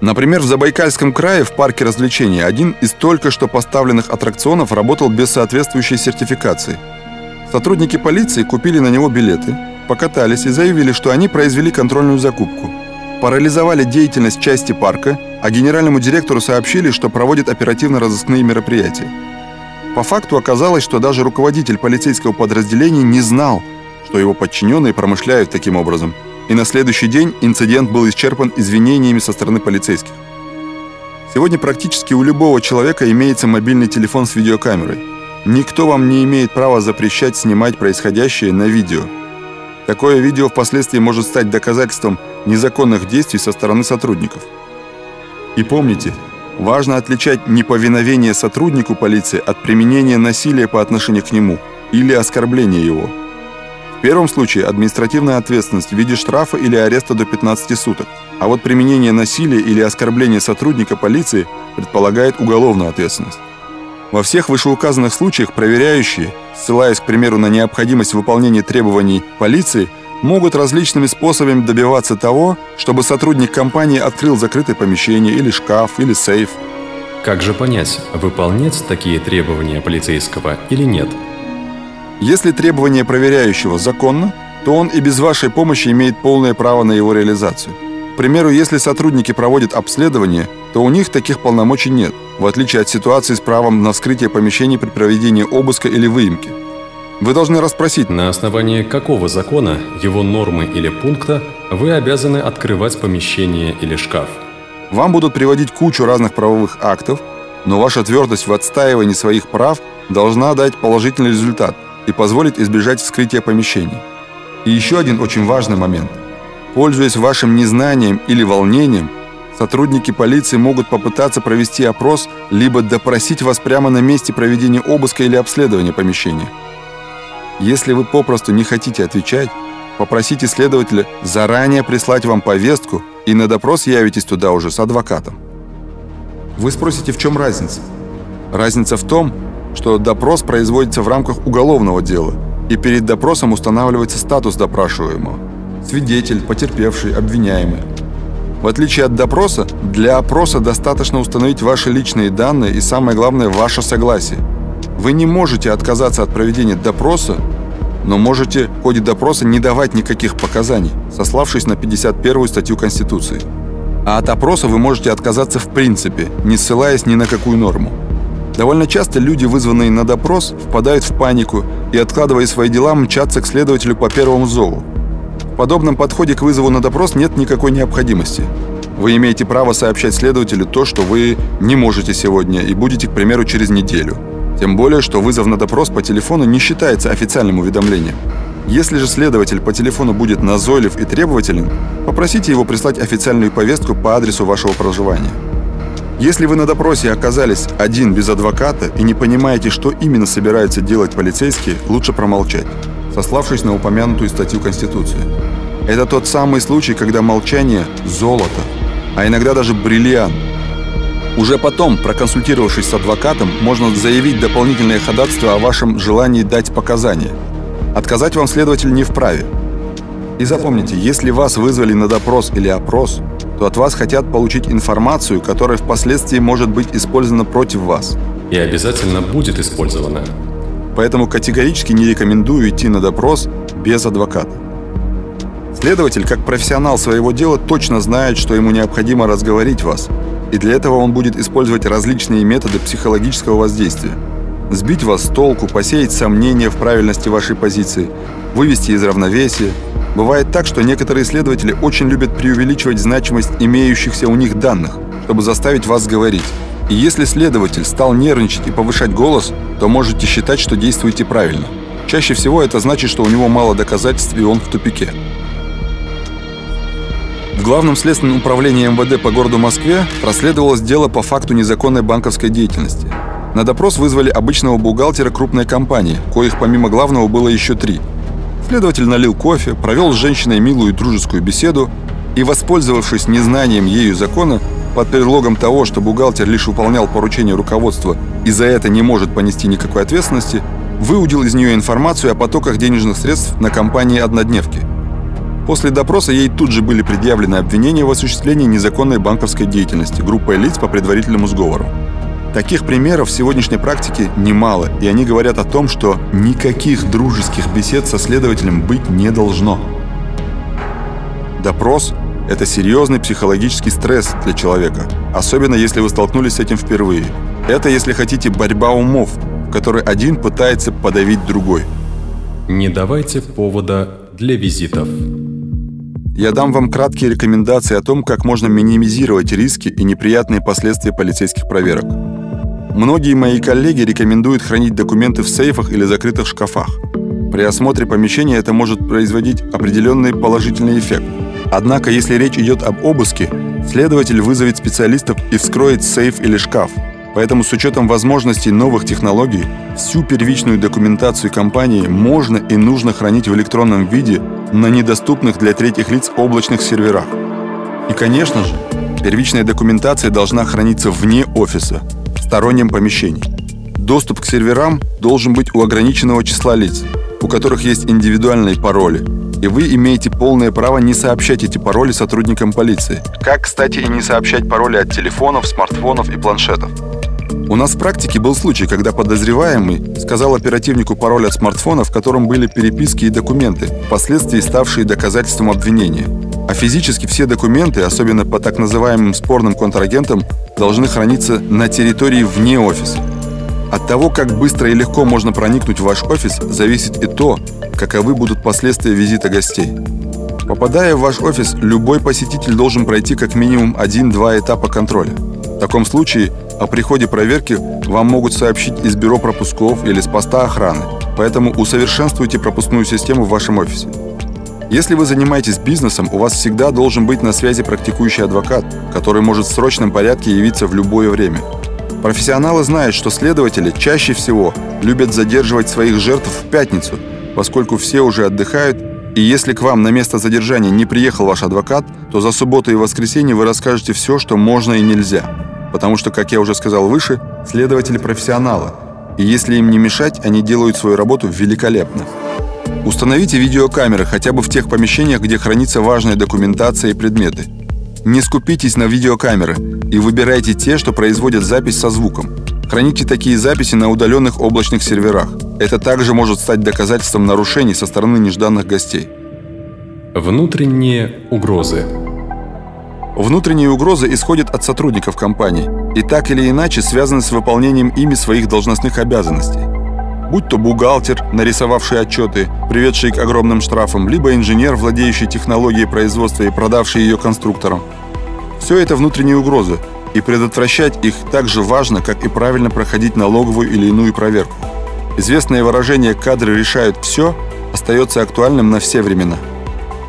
Например, в Забайкальском крае в парке развлечений один из только что поставленных аттракционов работал без соответствующей сертификации. Сотрудники полиции купили на него билеты, покатались и заявили, что они произвели контрольную закупку. Парализовали деятельность части парка, а генеральному директору сообщили, что проводят оперативно-розыскные мероприятия. По факту оказалось, что даже руководитель полицейского подразделения не знал, что его подчиненные промышляют таким образом. И на следующий день инцидент был исчерпан извинениями со стороны полицейских. Сегодня практически у любого человека имеется мобильный телефон с видеокамерой. Никто вам не имеет права запрещать снимать происходящее на видео – Такое видео впоследствии может стать доказательством незаконных действий со стороны сотрудников. И помните, важно отличать неповиновение сотруднику полиции от применения насилия по отношению к нему или оскорбления его. В первом случае административная ответственность в виде штрафа или ареста до 15 суток, а вот применение насилия или оскорбления сотрудника полиции предполагает уголовную ответственность. Во всех вышеуказанных случаях проверяющие, ссылаясь, к примеру, на необходимость выполнения требований полиции, могут различными способами добиваться того, чтобы сотрудник компании открыл закрытое помещение или шкаф, или сейф. Как же понять, выполнять такие требования полицейского или нет? Если требование проверяющего законно, то он и без вашей помощи имеет полное право на его реализацию. К примеру, если сотрудники проводят обследование, то у них таких полномочий нет, в отличие от ситуации с правом на вскрытие помещений при проведении обыска или выемки. Вы должны расспросить, на основании какого закона, его нормы или пункта вы обязаны открывать помещение или шкаф. Вам будут приводить кучу разных правовых актов, но ваша твердость в отстаивании своих прав должна дать положительный результат, и позволить избежать вскрытия помещений. И еще один очень важный момент. Пользуясь вашим незнанием или волнением, сотрудники полиции могут попытаться провести опрос либо допросить вас прямо на месте проведения обыска или обследования помещения. Если вы попросту не хотите отвечать, попросите следователя заранее прислать вам повестку и на допрос явитесь туда уже с адвокатом. Вы спросите, в чем разница? Разница в том, что допрос производится в рамках уголовного дела, и перед допросом устанавливается статус допрашиваемого. Свидетель, потерпевший, обвиняемый. В отличие от допроса, для опроса достаточно установить ваши личные данные и, самое главное, ваше согласие. Вы не можете отказаться от проведения допроса, но можете в ходе допроса не давать никаких показаний, сославшись на 51 статью Конституции. А от опроса вы можете отказаться в принципе, не ссылаясь ни на какую норму. Довольно часто люди, вызванные на допрос, впадают в панику и, откладывая свои дела, мчатся к следователю по первому зову. В подобном подходе к вызову на допрос нет никакой необходимости. Вы имеете право сообщать следователю то, что вы не можете сегодня и будете, к примеру, через неделю. Тем более, что вызов на допрос по телефону не считается официальным уведомлением. Если же следователь по телефону будет назойлив и требователен, попросите его прислать официальную повестку по адресу вашего проживания. Если вы на допросе оказались один без адвоката и не понимаете, что именно собираются делать полицейские, лучше промолчать, сославшись на упомянутую статью Конституции. Это тот самый случай, когда молчание – золото, а иногда даже бриллиант. Уже потом, проконсультировавшись с адвокатом, можно заявить дополнительное ходатайство о вашем желании дать показания. Отказать вам следователь не вправе. И запомните, если вас вызвали на допрос или опрос – то от вас хотят получить информацию, которая впоследствии может быть использована против вас. И обязательно будет использована. Поэтому категорически не рекомендую идти на допрос без адвоката. Следователь, как профессионал своего дела, точно знает, что ему необходимо разговорить вас, и для этого он будет использовать различные методы психологического воздействия. Сбить вас с толку, посеять сомнения в правильности вашей позиции, вывести из равновесия, Бывает так, что некоторые исследователи очень любят преувеличивать значимость имеющихся у них данных, чтобы заставить вас говорить. И если следователь стал нервничать и повышать голос, то можете считать, что действуете правильно. Чаще всего это значит, что у него мало доказательств и он в тупике. В Главном следственном управлении МВД по городу Москве расследовалось дело по факту незаконной банковской деятельности. На допрос вызвали обычного бухгалтера крупной компании, коих помимо главного было еще три – Следователь налил кофе, провел с женщиной милую и дружескую беседу и, воспользовавшись незнанием ею закона, под предлогом того, что бухгалтер лишь выполнял поручение руководства и за это не может понести никакой ответственности, выудил из нее информацию о потоках денежных средств на компании «Однодневки». После допроса ей тут же были предъявлены обвинения в осуществлении незаконной банковской деятельности группой лиц по предварительному сговору. Таких примеров в сегодняшней практике немало, и они говорят о том, что никаких дружеских бесед со следователем быть не должно. Допрос – это серьезный психологический стресс для человека, особенно если вы столкнулись с этим впервые. Это, если хотите, борьба умов, в которой один пытается подавить другой. Не давайте повода для визитов. Я дам вам краткие рекомендации о том, как можно минимизировать риски и неприятные последствия полицейских проверок. Многие мои коллеги рекомендуют хранить документы в сейфах или закрытых шкафах. При осмотре помещения это может производить определенный положительный эффект. Однако, если речь идет об обыске, следователь вызовет специалистов и вскроет сейф или шкаф. Поэтому с учетом возможностей новых технологий, всю первичную документацию компании можно и нужно хранить в электронном виде на недоступных для третьих лиц облачных серверах. И, конечно же, первичная документация должна храниться вне офиса, стороннем помещении. Доступ к серверам должен быть у ограниченного числа лиц, у которых есть индивидуальные пароли, и вы имеете полное право не сообщать эти пароли сотрудникам полиции. Как, кстати, и не сообщать пароли от телефонов, смартфонов и планшетов. У нас в практике был случай, когда подозреваемый сказал оперативнику пароль от смартфона, в котором были переписки и документы, впоследствии ставшие доказательством обвинения. А физически все документы, особенно по так называемым спорным контрагентам, должны храниться на территории вне офиса. От того, как быстро и легко можно проникнуть в ваш офис, зависит и то, каковы будут последствия визита гостей. Попадая в ваш офис, любой посетитель должен пройти как минимум один-два этапа контроля. В таком случае о приходе проверки вам могут сообщить из бюро пропусков или с поста охраны. Поэтому усовершенствуйте пропускную систему в вашем офисе. Если вы занимаетесь бизнесом, у вас всегда должен быть на связи практикующий адвокат, который может в срочном порядке явиться в любое время. Профессионалы знают, что следователи чаще всего любят задерживать своих жертв в пятницу, поскольку все уже отдыхают, и если к вам на место задержания не приехал ваш адвокат, то за субботу и воскресенье вы расскажете все, что можно и нельзя. Потому что, как я уже сказал выше, следователи профессионалы, и если им не мешать, они делают свою работу великолепно. Установите видеокамеры хотя бы в тех помещениях, где хранится важная документация и предметы. Не скупитесь на видеокамеры и выбирайте те, что производят запись со звуком. Храните такие записи на удаленных облачных серверах. Это также может стать доказательством нарушений со стороны нежданных гостей. Внутренние угрозы. Внутренние угрозы исходят от сотрудников компании и так или иначе связаны с выполнением ими своих должностных обязанностей. Будь то бухгалтер, нарисовавший отчеты, приведший к огромным штрафам, либо инженер, владеющий технологией производства и продавший ее конструкторам. Все это внутренние угрозы, и предотвращать их так же важно, как и правильно проходить налоговую или иную проверку. Известное выражение «кадры решают все» остается актуальным на все времена.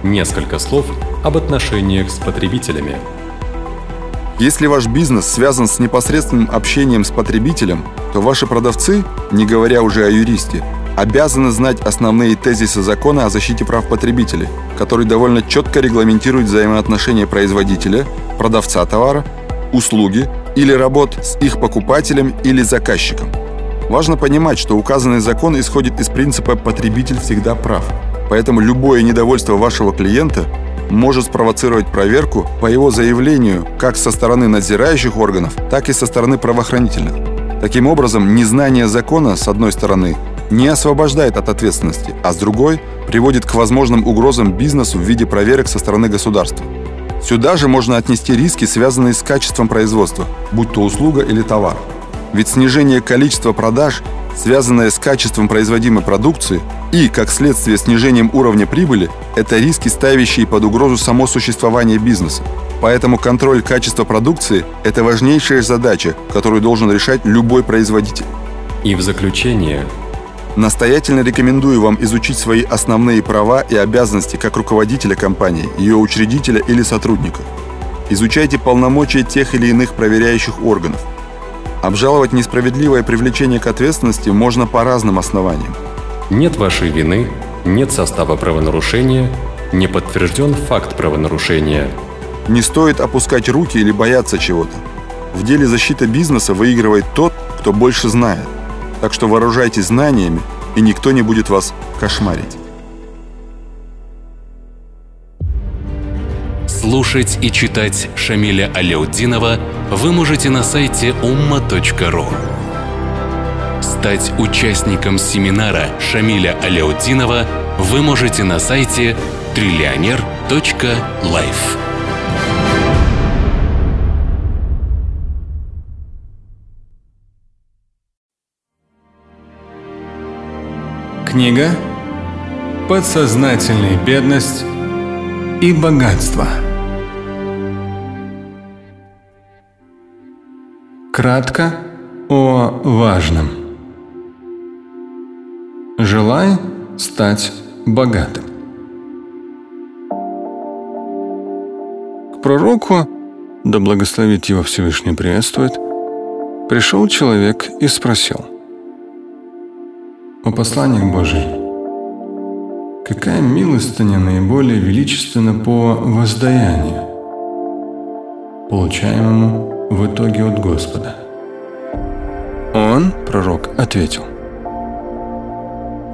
Несколько слов об отношениях с потребителями. Если ваш бизнес связан с непосредственным общением с потребителем, то ваши продавцы, не говоря уже о юристе, обязаны знать основные тезисы закона о защите прав потребителей, который довольно четко регламентирует взаимоотношения производителя, продавца товара, услуги или работ с их покупателем или заказчиком. Важно понимать, что указанный закон исходит из принципа «потребитель всегда прав», поэтому любое недовольство вашего клиента может спровоцировать проверку по его заявлению как со стороны надзирающих органов, так и со стороны правоохранительных. Таким образом, незнание закона, с одной стороны, не освобождает от ответственности, а с другой приводит к возможным угрозам бизнесу в виде проверок со стороны государства. Сюда же можно отнести риски, связанные с качеством производства, будь то услуга или товар. Ведь снижение количества продаж связанное с качеством производимой продукции, и, как следствие, снижением уровня прибыли – это риски, ставящие под угрозу само существование бизнеса. Поэтому контроль качества продукции – это важнейшая задача, которую должен решать любой производитель. И в заключение Настоятельно рекомендую вам изучить свои основные права и обязанности как руководителя компании, ее учредителя или сотрудника. Изучайте полномочия тех или иных проверяющих органов – Обжаловать несправедливое привлечение к ответственности можно по разным основаниям. Нет вашей вины, нет состава правонарушения, не подтвержден факт правонарушения. Не стоит опускать руки или бояться чего-то. В деле защиты бизнеса выигрывает тот, кто больше знает. Так что вооружайтесь знаниями, и никто не будет вас кошмарить. Слушать и читать Шамиля Аляутдинова вы можете на сайте umma.ru. Стать участником семинара Шамиля Аляутдинова вы можете на сайте триллионер.life. Книга «Подсознательная бедность и богатство». Кратко о важном. Желай стать богатым. К пророку, да благословит его Всевышний приветствует, пришел человек и спросил. «О посланник Божий, какая милостыня наиболее величественна по воздаянию, получаемому в итоге от Господа. Он, пророк, ответил.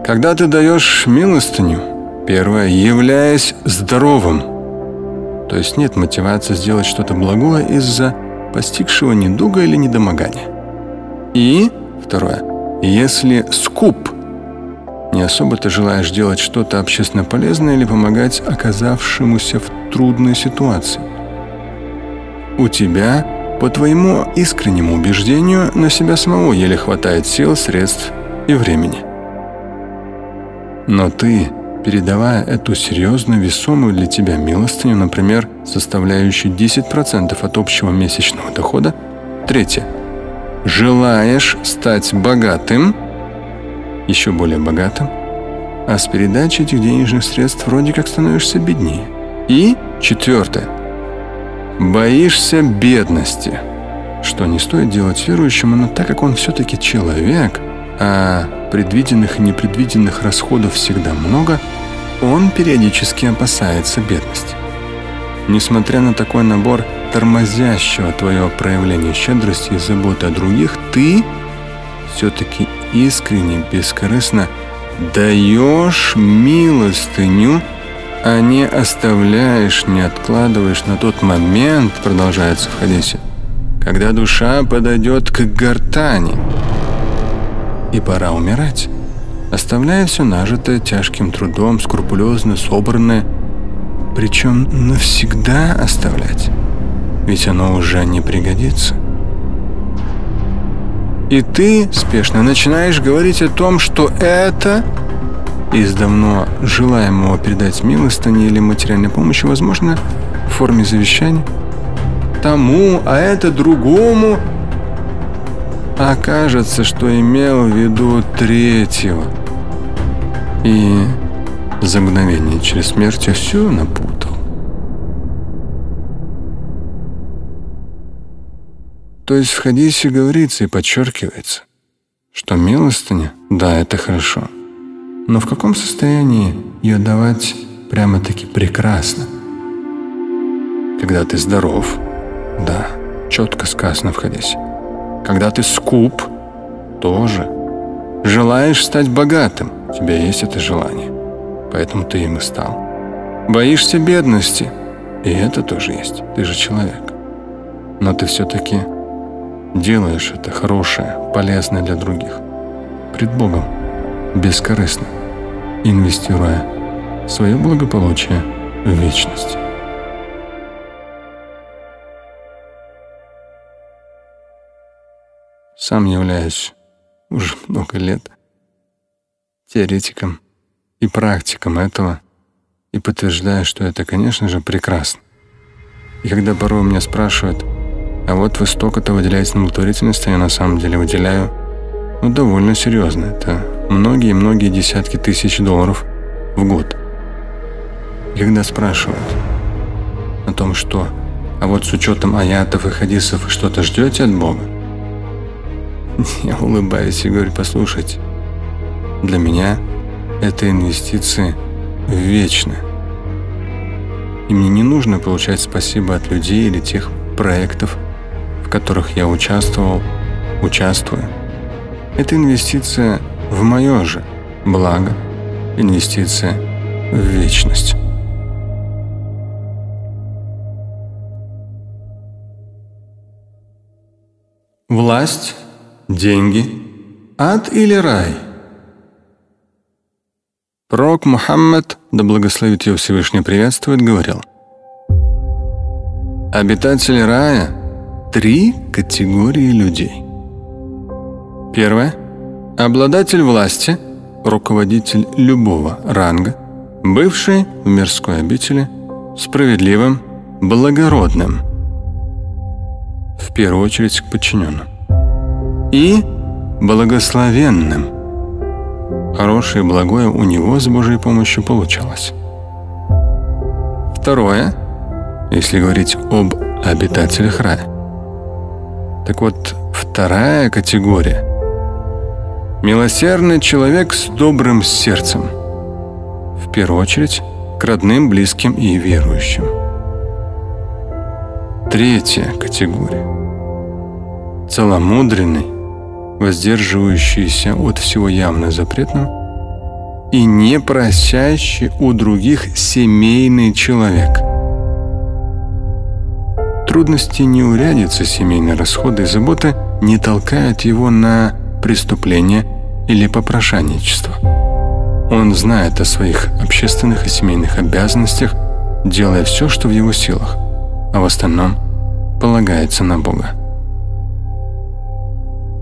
Когда ты даешь милостыню, первое, являясь здоровым, то есть нет мотивации сделать что-то благое из-за постигшего недуга или недомогания. И, второе, если скуп, не особо ты желаешь делать что-то общественно полезное или помогать оказавшемуся в трудной ситуации. У тебя по твоему искреннему убеждению, на себя самого еле хватает сил, средств и времени. Но ты, передавая эту серьезную, весомую для тебя милостыню, например, составляющую 10% от общего месячного дохода, третье, желаешь стать богатым, еще более богатым, а с передачей этих денежных средств вроде как становишься беднее. И четвертое. Боишься бедности, что не стоит делать верующему, но так как он все-таки человек, а предвиденных и непредвиденных расходов всегда много, он периодически опасается бедности. Несмотря на такой набор тормозящего твое проявление щедрости и заботы о других, ты все-таки искренне, бескорыстно даешь милостыню, а не оставляешь, не откладываешь на тот момент, продолжается в хадисе, когда душа подойдет к гортани, и пора умирать, оставляя все нажитое тяжким трудом, скрупулезно собранное, причем навсегда оставлять, ведь оно уже не пригодится. И ты спешно начинаешь говорить о том, что это из давно желаемого передать милостыни или материальной помощи, возможно, в форме завещания, тому, а это другому, окажется, что имел в виду третьего. И за мгновение через смерть все напутал. То есть в хадисе говорится и подчеркивается, что милостыня, да, это хорошо, но в каком состоянии ее давать прямо-таки прекрасно? Когда ты здоров, да, четко сказано в хадисе. Когда ты скуп, тоже. Желаешь стать богатым, у тебя есть это желание, поэтому ты им и стал. Боишься бедности, и это тоже есть, ты же человек. Но ты все-таки делаешь это хорошее, полезное для других. Пред Богом, бескорыстно, инвестируя свое благополучие в вечность. Сам являюсь уже много лет теоретиком и практиком этого и подтверждаю, что это, конечно же, прекрасно. И когда порой меня спрашивают, а вот вы столько-то выделяете на благотворительность, а я на самом деле выделяю ну, довольно серьезно. Это многие-многие десятки тысяч долларов в год. И когда спрашивают о том, что а вот с учетом аятов и хадисов что-то ждете от Бога, я улыбаюсь и говорю, послушайте, для меня это инвестиции в вечное. И мне не нужно получать спасибо от людей или тех проектов, которых я участвовал, участвую. Это инвестиция в мое же благо, инвестиция в вечность. Власть, деньги, ад или рай? Пророк Мухаммад, да благословит его Всевышний приветствует, говорил, «Обитатели рая – три категории людей. Первое. Обладатель власти, руководитель любого ранга, бывший в мирской обители, справедливым, благородным, в первую очередь к подчиненным, и благословенным. Хорошее и благое у него с Божьей помощью получалось. Второе, если говорить об обитателях рая, так вот, вторая категория – милосердный человек с добрым сердцем. В первую очередь, к родным, близким и верующим. Третья категория – целомудренный, воздерживающийся от всего явно запретного и не просящий у других семейный человек – Трудности неурядицы, семейные расходы и заботы не толкают его на преступление или попрошайничество. Он знает о своих общественных и семейных обязанностях, делая все, что в его силах, а в остальном полагается на Бога.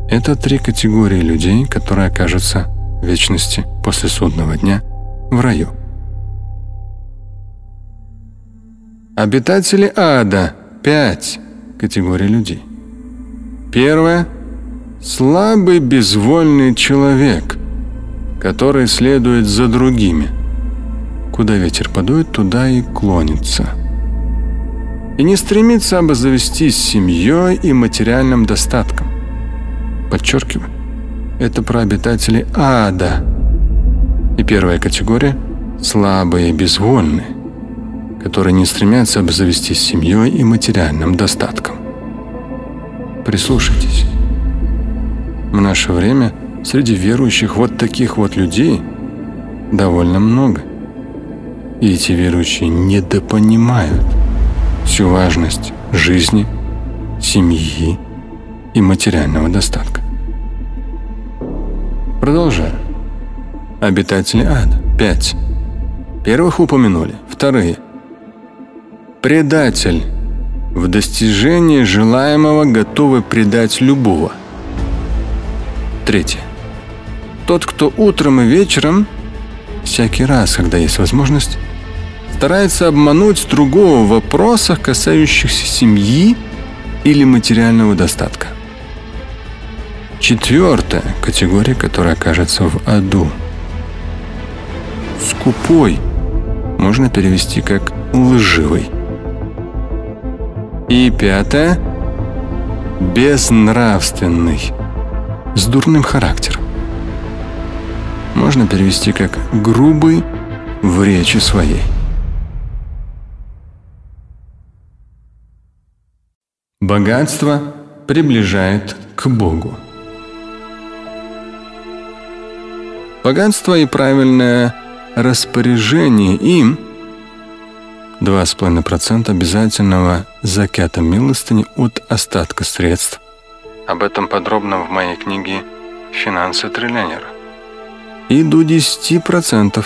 Это три категории людей, которые окажутся в вечности после судного дня в раю. Обитатели ада – пять категорий людей. Первое – слабый безвольный человек, который следует за другими. Куда ветер подует, туда и клонится. И не стремится обзавестись семьей и материальным достатком. Подчеркиваю, это про обитателей ада. И первая категория – слабые безвольные, которые не стремятся обзавестись семьей и материальным достатком. Прислушайтесь. В наше время среди верующих вот таких вот людей довольно много. И эти верующие недопонимают всю важность жизни, семьи и материального достатка. Продолжаю. Обитатели ада. Пять. Первых упомянули. Вторые. Предатель. В достижении желаемого готовы предать любого. Третье. Тот, кто утром и вечером, всякий раз, когда есть возможность, старается обмануть другого в вопросах, касающихся семьи или материального достатка. Четвертая категория, которая окажется в аду. Скупой можно перевести как лживый. И пятое – безнравственный, с дурным характером. Можно перевести как грубый в речи своей. Богатство приближает к Богу. Богатство и правильное распоряжение им 2,5% обязательного закята милостыни от остатка средств. Об этом подробно в моей книге «Финансы триллионера». И до 10%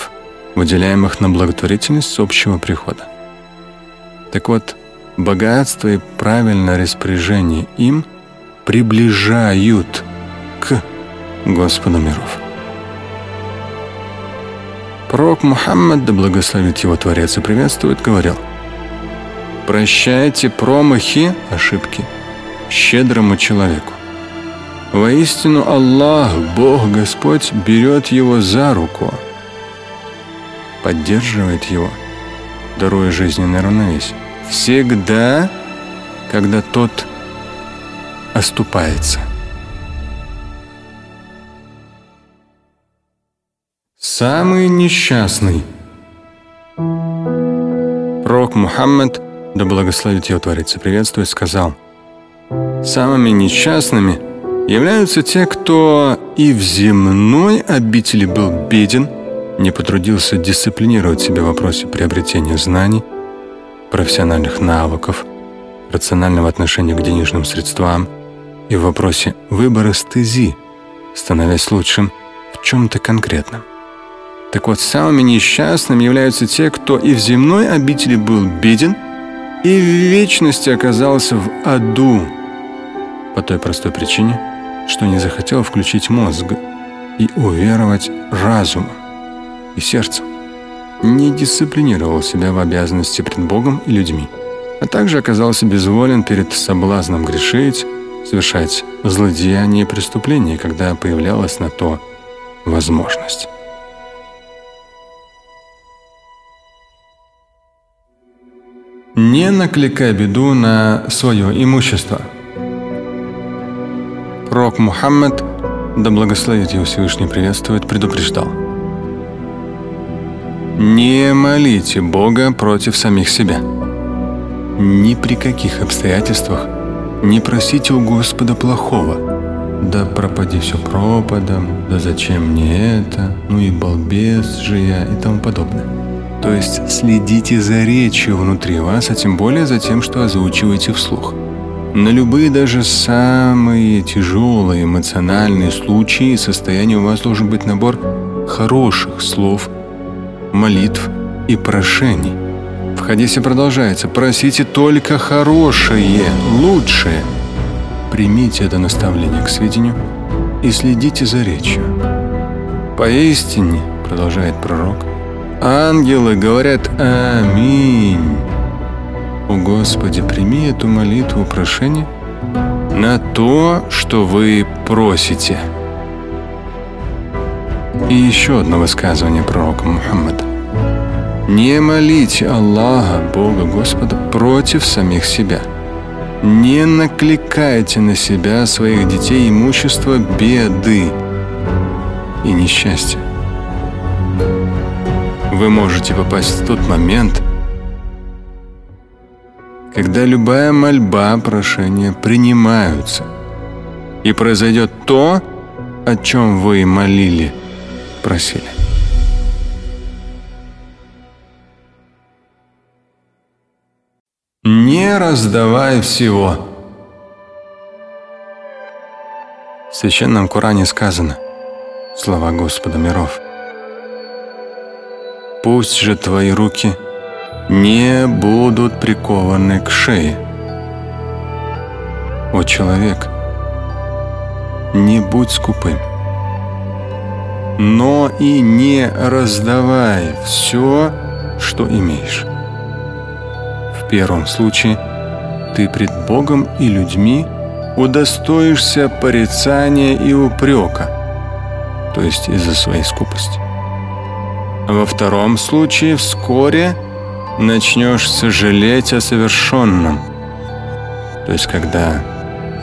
выделяемых на благотворительность общего прихода. Так вот, богатство и правильное распоряжение им приближают к Господу миров. Пророк Мухаммад, да благословит его Творец и приветствует, говорил, «Прощайте промахи, ошибки, щедрому человеку. Воистину Аллах, Бог Господь, берет его за руку, поддерживает его, даруя жизненное равновесие. Всегда, когда тот оступается». Самый несчастный. Пророк Мухаммад, да благословит его Творец приветствует, сказал, «Самыми несчастными являются те, кто и в земной обители был беден, не потрудился дисциплинировать себя в вопросе приобретения знаний, профессиональных навыков, рационального отношения к денежным средствам и в вопросе выбора стези, становясь лучшим в чем-то конкретном. Так вот, самыми несчастными являются те, кто и в земной обители был беден, и в вечности оказался в аду. По той простой причине, что не захотел включить мозг и уверовать разумом и сердцем. Не дисциплинировал себя в обязанности пред Богом и людьми, а также оказался безволен перед соблазном грешить, совершать злодеяния и преступления, когда появлялась на то возможность. Не накликай беду на свое имущество. Пророк Мухаммад, да благословит его Всевышний приветствует, предупреждал. Не молите Бога против самих себя. Ни при каких обстоятельствах не просите у Господа плохого. Да пропади все пропадом, да зачем мне это, ну и балбес же я и тому подобное. То есть следите за речью внутри вас, а тем более за тем, что озвучиваете вслух. На любые даже самые тяжелые эмоциональные случаи и состояния у вас должен быть набор хороших слов, молитв и прошений. В хадисе продолжается «Просите только хорошее, лучшее». Примите это наставление к сведению и следите за речью. «Поистине», — продолжает пророк, — Ангелы говорят «Аминь». О Господи, прими эту молитву прошение на то, что вы просите. И еще одно высказывание пророка Мухаммада. Не молите Аллаха, Бога Господа, против самих себя. Не накликайте на себя своих детей имущество беды и несчастья. Вы можете попасть в тот момент, когда любая мольба, прошение принимаются, и произойдет то, о чем вы молили, просили. Не раздавай всего. В Священном Коране сказано слова Господа миров. Пусть же твои руки не будут прикованы к шее. О человек, не будь скупым, но и не раздавай все, что имеешь. В первом случае ты пред Богом и людьми удостоишься порицания и упрека, то есть из-за своей скупости. Во втором случае вскоре начнешь сожалеть о совершенном, то есть когда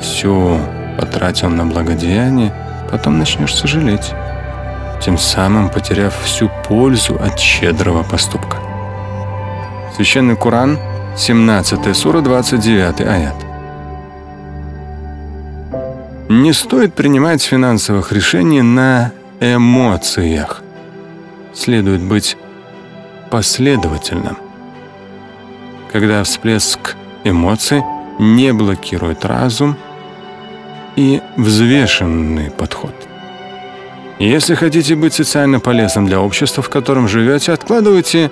все потратил на благодеяние, потом начнешь сожалеть, тем самым потеряв всю пользу от щедрого поступка. Священный Коран – 17 сура, 29 аят. Не стоит принимать финансовых решений на эмоциях. Следует быть последовательным. Когда всплеск эмоций не блокирует разум и взвешенный подход. Если хотите быть социально полезным для общества, в котором живете, откладывайте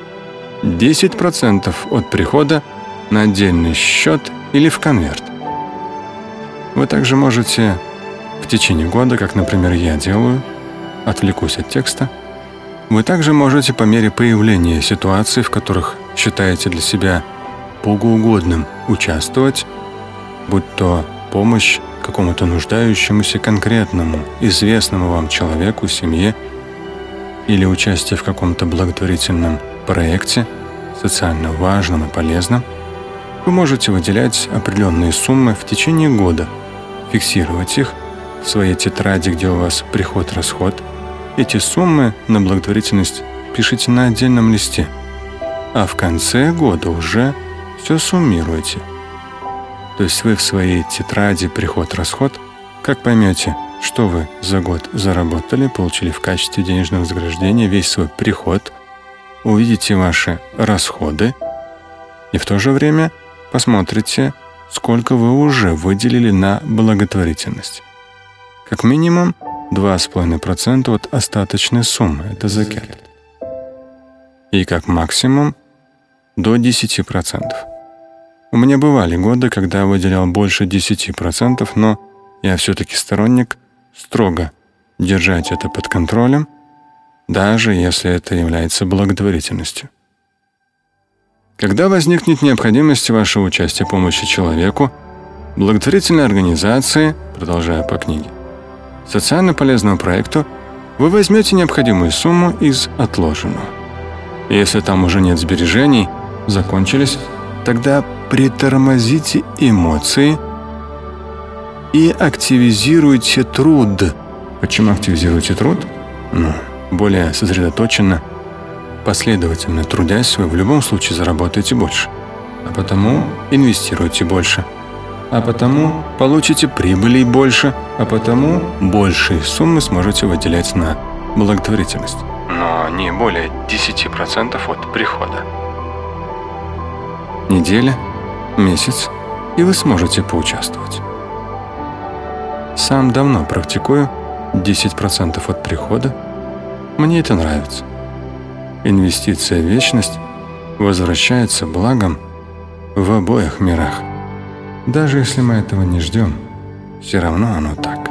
10% от прихода на отдельный счет или в конверт. Вы также можете в течение года, как, например, я делаю, отвлекусь от текста, вы также можете по мере появления ситуаций, в которых считаете для себя богоугодным участвовать, будь то помощь какому-то нуждающемуся конкретному, известному вам человеку, семье или участие в каком-то благотворительном проекте, социально важном и полезном, вы можете выделять определенные суммы в течение года, фиксировать их в своей тетради, где у вас приход-расход. Эти суммы на благотворительность пишите на отдельном листе, а в конце года уже все суммируете. То есть вы в своей тетради приход-расход, как поймете, что вы за год заработали, получили в качестве денежного вознаграждения весь свой приход – увидите ваши расходы и в то же время посмотрите, сколько вы уже выделили на благотворительность. Как минимум 2,5% от остаточной суммы – это закят. И как максимум до 10%. У меня бывали годы, когда я выделял больше 10%, но я все-таки сторонник строго держать это под контролем – даже если это является благотворительностью. Когда возникнет необходимость вашего участия помощи человеку, благотворительной организации, продолжая по книге, социально полезному проекту, вы возьмете необходимую сумму из отложенного. Если там уже нет сбережений, закончились, тогда притормозите эмоции и активизируйте труд. Почему активизируйте труд? Ну, более сосредоточенно, последовательно трудясь, вы в любом случае заработаете больше. А потому инвестируйте больше. А потому получите прибыли больше. А потому большие суммы сможете выделять на благотворительность. Но не более 10% от прихода. Неделя, месяц, и вы сможете поучаствовать. Сам давно практикую 10% от прихода мне это нравится. Инвестиция в вечность возвращается благом в обоих мирах. Даже если мы этого не ждем, все равно оно так.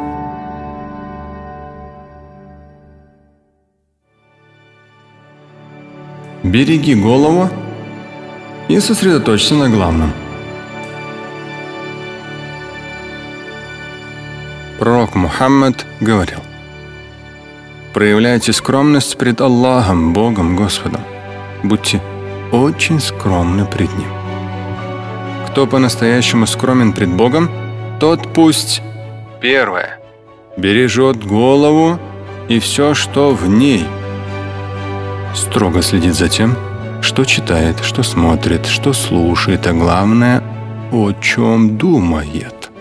Береги голову и сосредоточься на главном. Пророк Мухаммад говорил, Проявляйте скромность пред Аллахом, Богом, Господом. Будьте очень скромны пред Ним. Кто по-настоящему скромен пред Богом, тот пусть первое бережет голову и все, что в ней. Строго следит за тем, что читает, что смотрит, что слушает, а главное, о чем думает.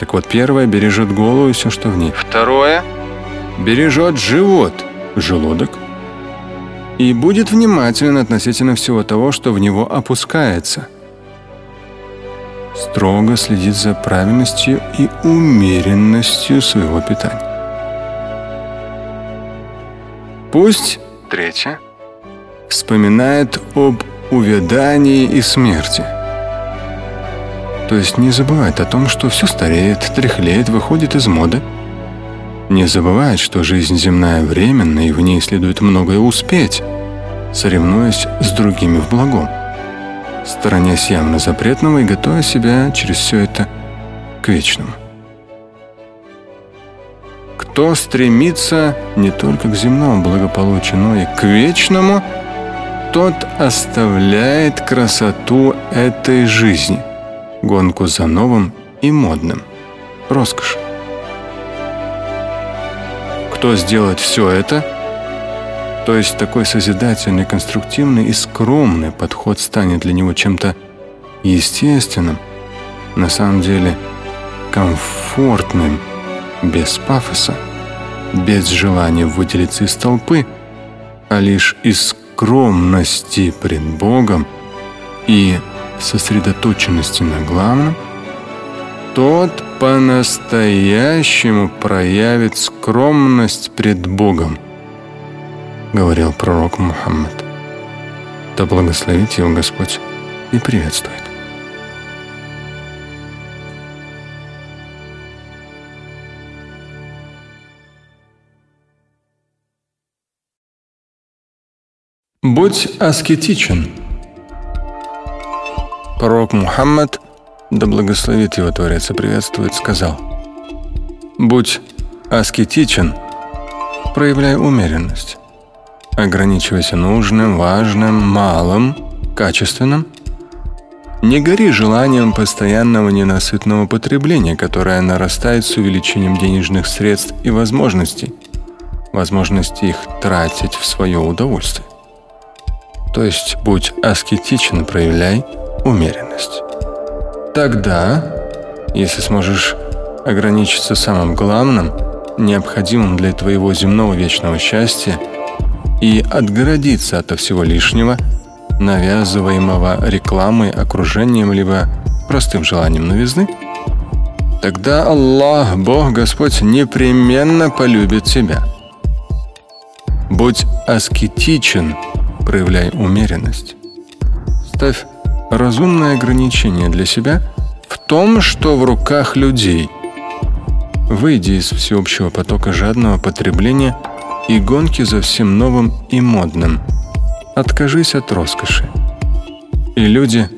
Так вот, первое бережет голову и все, что в ней. Второе бережет живот, желудок, и будет внимателен относительно всего того, что в него опускается. Строго следит за правильностью и умеренностью своего питания. Пусть, третье, вспоминает об увядании и смерти. То есть не забывает о том, что все стареет, тряхлеет, выходит из моды. Не забывает, что жизнь земная временна, и в ней следует многое успеть, соревнуясь с другими в благом, сторонясь явно запретного и готовя себя через все это к вечному. Кто стремится не только к земному благополучию, но и к вечному – тот оставляет красоту этой жизни, гонку за новым и модным, роскошь. Кто сделает все это, то есть такой созидательный, конструктивный и скромный подход станет для него чем-то естественным, на самом деле комфортным, без пафоса, без желания выделиться из толпы, а лишь из скромности пред Богом и сосредоточенности на главном, тот по-настоящему проявит скромность пред Богом, говорил пророк Мухаммад. Да благословит его Господь и приветствует. Будь аскетичен. Пророк Мухаммад, да благословит его Творец и приветствует, сказал, «Будь аскетичен, проявляй умеренность, ограничивайся нужным, важным, малым, качественным, не гори желанием постоянного ненасытного потребления, которое нарастает с увеличением денежных средств и возможностей, возможности их тратить в свое удовольствие. То есть будь аскетичен, проявляй умеренность. Тогда, если сможешь ограничиться самым главным, необходимым для твоего земного вечного счастья, и отгородиться от всего лишнего, навязываемого рекламой, окружением, либо простым желанием новизны, тогда Аллах, Бог, Господь непременно полюбит тебя. Будь аскетичен – проявляй умеренность. Ставь разумное ограничение для себя в том, что в руках людей. Выйди из всеобщего потока жадного потребления и гонки за всем новым и модным. Откажись от роскоши. И люди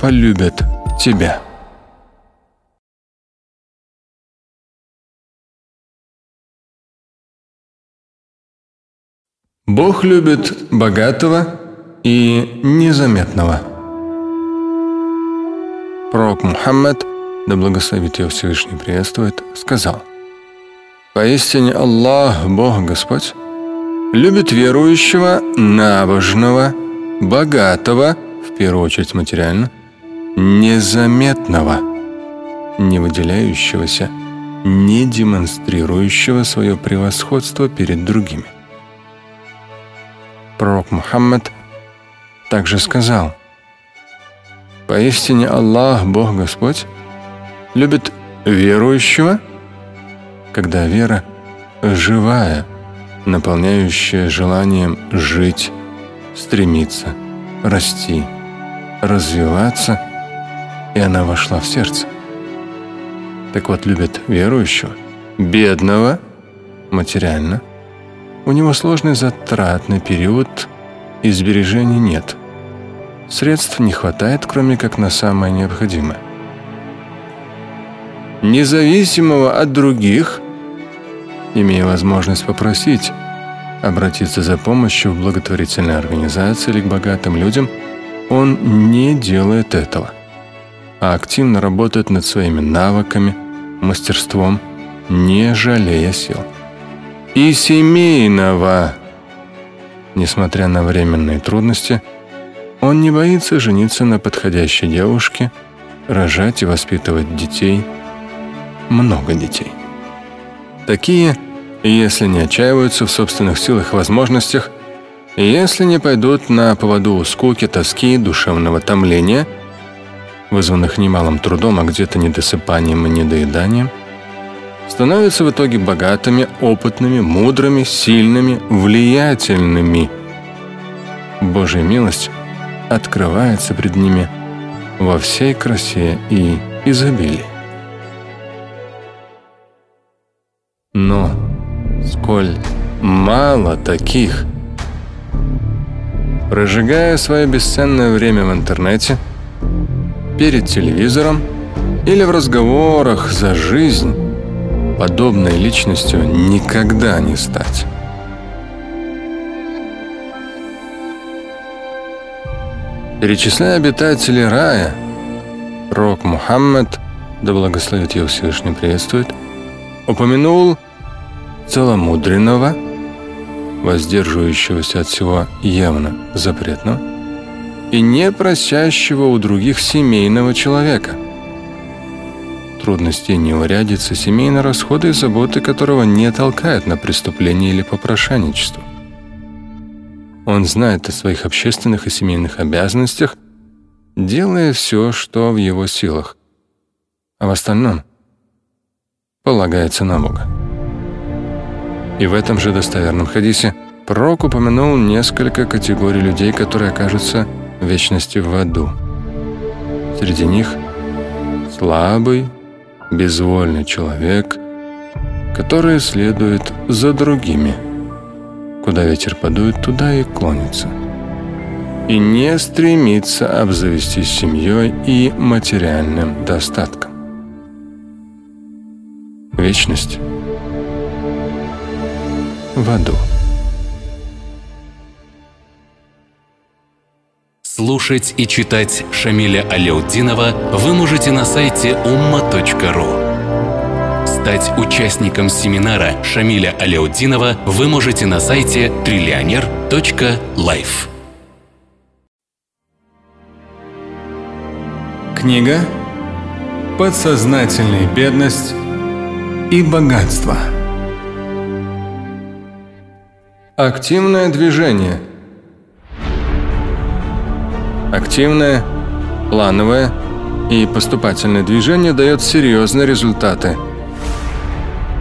полюбят тебя. Бог любит богатого и незаметного. Пророк Мухаммад, да благословит его Всевышний приветствует, сказал, «Поистине Аллах, Бог Господь, любит верующего, набожного, богатого, в первую очередь материально, незаметного, не выделяющегося, не демонстрирующего свое превосходство перед другими. Пророк Мухаммад также сказал, «Поистине Аллах, Бог Господь, любит верующего, когда вера живая, наполняющая желанием жить, стремиться, расти, развиваться, и она вошла в сердце. Так вот, любит верующего, бедного, материально – у него сложный затратный период и сбережений нет. Средств не хватает, кроме как на самое необходимое. Независимого от других имея возможность попросить обратиться за помощью в благотворительные организации или к богатым людям, он не делает этого, а активно работает над своими навыками, мастерством, не жалея сил. И семейного, несмотря на временные трудности, он не боится жениться на подходящей девушке, рожать и воспитывать детей, много детей. Такие, если не отчаиваются в собственных силах и возможностях, если не пойдут на поводу у скуки, тоски, душевного томления, вызванных немалым трудом, а где-то недосыпанием и недоеданием, становятся в итоге богатыми, опытными, мудрыми, сильными, влиятельными. Божья милость открывается пред ними во всей красе и изобилии. Но сколь мало таких – прожигая свое бесценное время в интернете, перед телевизором или в разговорах за жизнь, подобной личностью никогда не стать. Перечисляя обитателей рая, пророк Мухаммад, да благословит его Всевышний приветствует, упомянул целомудренного, воздерживающегося от всего явно запретного, и не просящего у других семейного человека. Трудности не урядятся семейные расходы и заботы которого не толкают на преступление или попрошайничество. Он знает о своих общественных и семейных обязанностях, делая все, что в его силах, а в остальном полагается на Бога. И в этом же достоверном хадисе пророк упомянул несколько категорий людей, которые окажутся в вечности в аду. Среди них слабый, безвольный человек, который следует за другими. Куда ветер подует, туда и клонится. И не стремится обзавестись семьей и материальным достатком. Вечность в аду. Слушать и читать Шамиля Аляутдинова вы можете на сайте umma.ru. Стать участником семинара Шамиля Аляутдинова вы можете на сайте триллионер.life. Книга «Подсознательная бедность и богатство». Активное движение. Активное, плановое и поступательное движение дает серьезные результаты.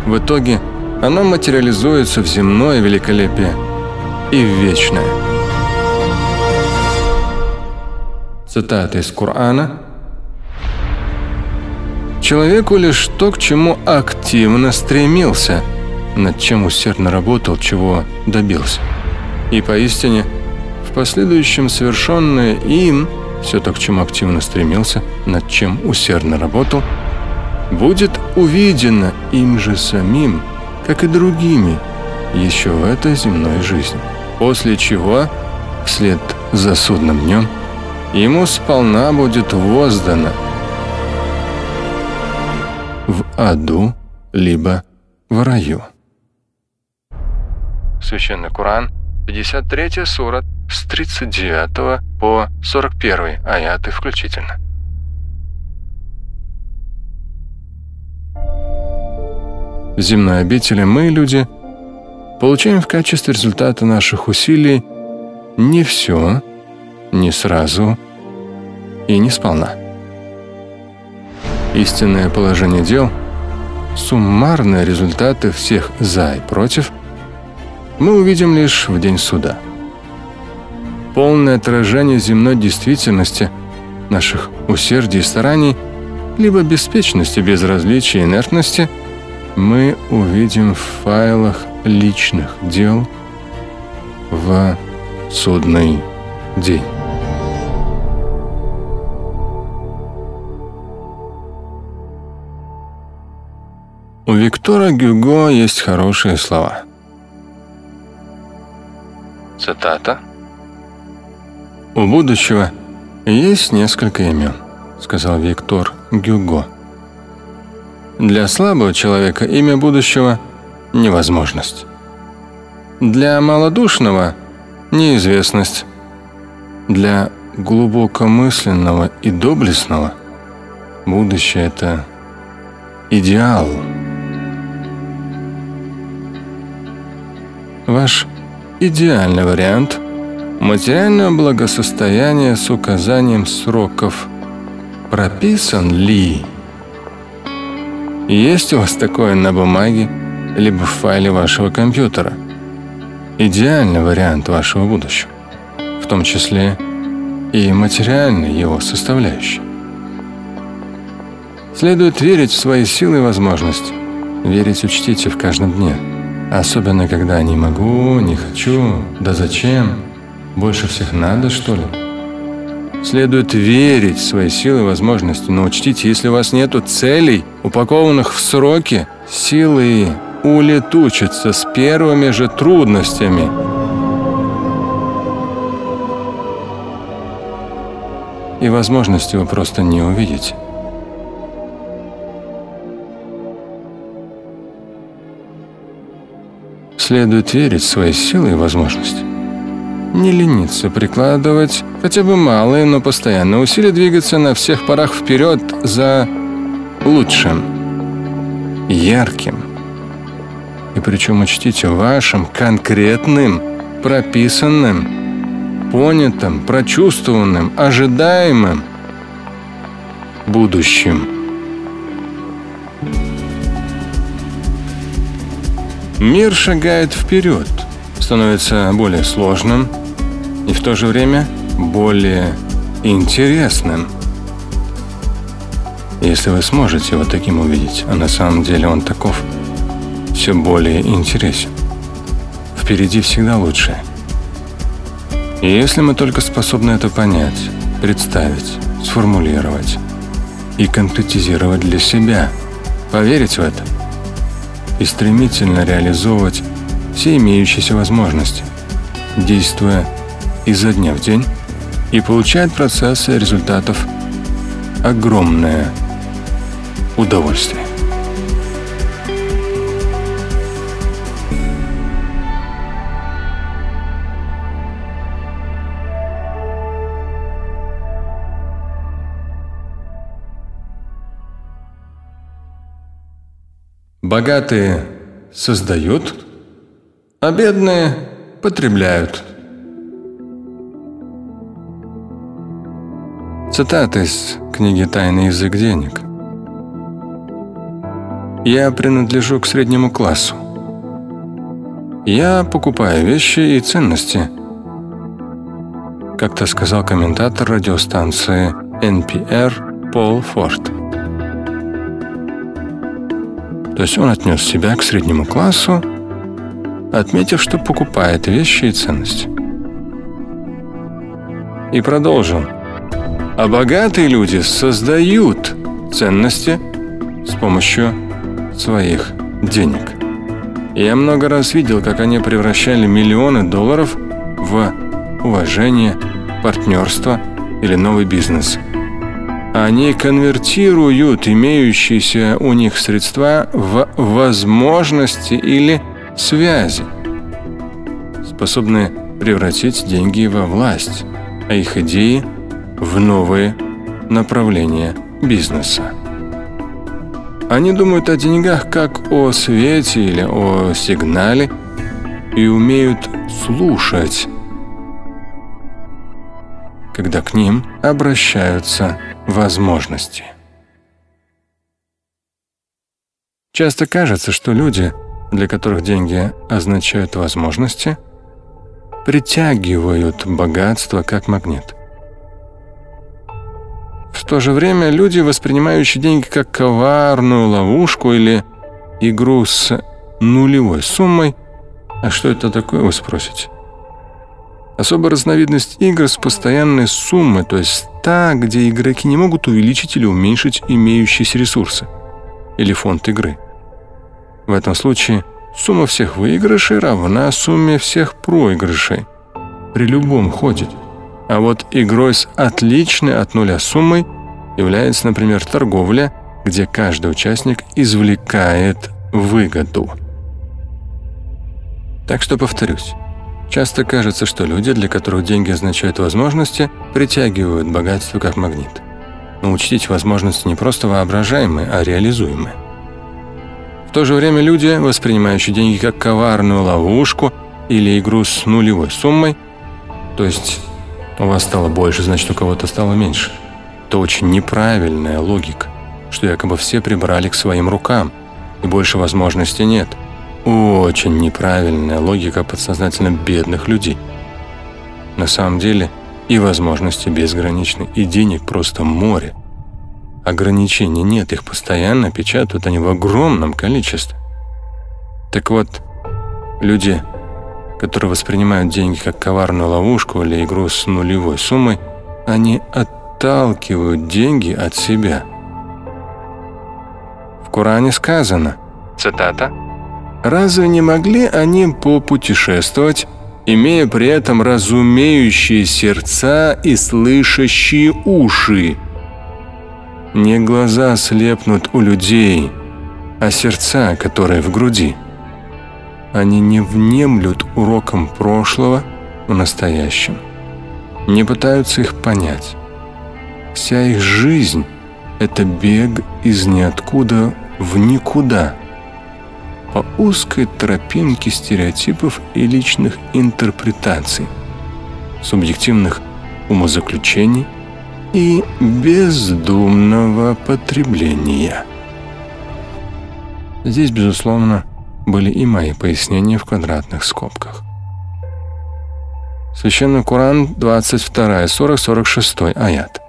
В итоге оно материализуется в земное великолепие и в вечное. Цитата из Корана. «Человеку лишь то, к чему активно стремился – над чем усердно работал, чего добился. И поистине, в последующем совершенное им, все то, к чему активно стремился, над чем усердно работал, будет увидено им же самим, как и другими, еще в этой земной жизни. После чего, вслед за судным днем, ему сполна будет воздано в аду, либо в раю. Священный Коран, 53 сура, с 39 по 41 аяты включительно. В земной обители мы, люди, получаем в качестве результата наших усилий не все, не сразу и не сполна. Истинное положение дел, суммарные результаты всех «за» и «против» – мы увидим лишь в день суда. Полное отражение земной действительности, наших усердий и стараний, либо беспечности, безразличия, инертности, мы увидим в файлах личных дел в судный день. У Виктора Гюго есть хорошие слова. Цитата. «У будущего есть несколько имен», — сказал Виктор Гюго. «Для слабого человека имя будущего — невозможность. Для малодушного — неизвестность. Для глубокомысленного и доблестного будущее – это идеал. Ваш идеальный вариант – материальное благосостояние с указанием сроков. Прописан ли? Есть у вас такое на бумаге, либо в файле вашего компьютера? Идеальный вариант вашего будущего, в том числе и материальной его составляющей. Следует верить в свои силы и возможности. Верить учтите в каждом дне. Особенно, когда не могу, не хочу, да зачем? Больше всех надо, что ли? Следует верить в свои силы и возможности, но учтите, если у вас нет целей, упакованных в сроки, силы улетучатся с первыми же трудностями. И возможности вы просто не увидите. Следует верить в свои силы и возможности. Не лениться прикладывать хотя бы малые, но постоянно усилия двигаться на всех парах вперед за лучшим, ярким. И причем учтите вашим конкретным, прописанным, понятым, прочувствованным, ожидаемым будущим. Мир шагает вперед, становится более сложным и в то же время более интересным. Если вы сможете его таким увидеть, а на самом деле он таков, все более интересен. Впереди всегда лучшее. И если мы только способны это понять, представить, сформулировать и конкретизировать для себя, поверить в это – и стремительно реализовывать все имеющиеся возможности, действуя изо дня в день и получать процессы результатов огромное удовольствие. Богатые создают, а бедные потребляют. Цитата из книги «Тайный язык денег». Я принадлежу к среднему классу. Я покупаю вещи и ценности. Как-то сказал комментатор радиостанции NPR Пол Форд. То есть он отнес себя к среднему классу, отметив, что покупает вещи и ценности. И продолжил. А богатые люди создают ценности с помощью своих денег. Я много раз видел, как они превращали миллионы долларов в уважение, партнерство или новый бизнес – они конвертируют имеющиеся у них средства в возможности или связи, способные превратить деньги во власть, а их идеи в новые направления бизнеса. Они думают о деньгах как о свете или о сигнале и умеют слушать, когда к ним обращаются возможности. Часто кажется, что люди, для которых деньги означают возможности, притягивают богатство как магнит. В то же время люди, воспринимающие деньги как коварную ловушку или игру с нулевой суммой, а что это такое, вы спросите? Особая разновидность игр с постоянной суммой, то есть та, где игроки не могут увеличить или уменьшить имеющиеся ресурсы или фонд игры. В этом случае сумма всех выигрышей равна сумме всех проигрышей при любом ходе. А вот игрой с отличной от нуля суммой является, например, торговля, где каждый участник извлекает выгоду. Так что повторюсь. Часто кажется, что люди, для которых деньги означают возможности, притягивают богатство как магнит. Но учтите, возможности не просто воображаемые, а реализуемые. В то же время люди, воспринимающие деньги как коварную ловушку или игру с нулевой суммой, то есть у вас стало больше, значит, у кого-то стало меньше. Это очень неправильная логика, что якобы все прибрали к своим рукам, и больше возможностей нет. Очень неправильная логика подсознательно бедных людей. На самом деле и возможности безграничны, и денег просто море. Ограничений нет, их постоянно печатают они в огромном количестве. Так вот, люди которые воспринимают деньги как коварную ловушку или игру с нулевой суммой, они отталкивают деньги от себя. В Коране сказано, цитата, «Разве не могли они попутешествовать, имея при этом разумеющие сердца и слышащие уши?» Не глаза слепнут у людей, а сердца, которые в груди – они не внемлют урокам прошлого в настоящем, не пытаются их понять. Вся их жизнь – это бег из ниоткуда в никуда, по узкой тропинке стереотипов и личных интерпретаций, субъективных умозаключений и бездумного потребления. Здесь, безусловно, были и мои пояснения в квадратных скобках. Священный Коран, 22, 40, 46 аят.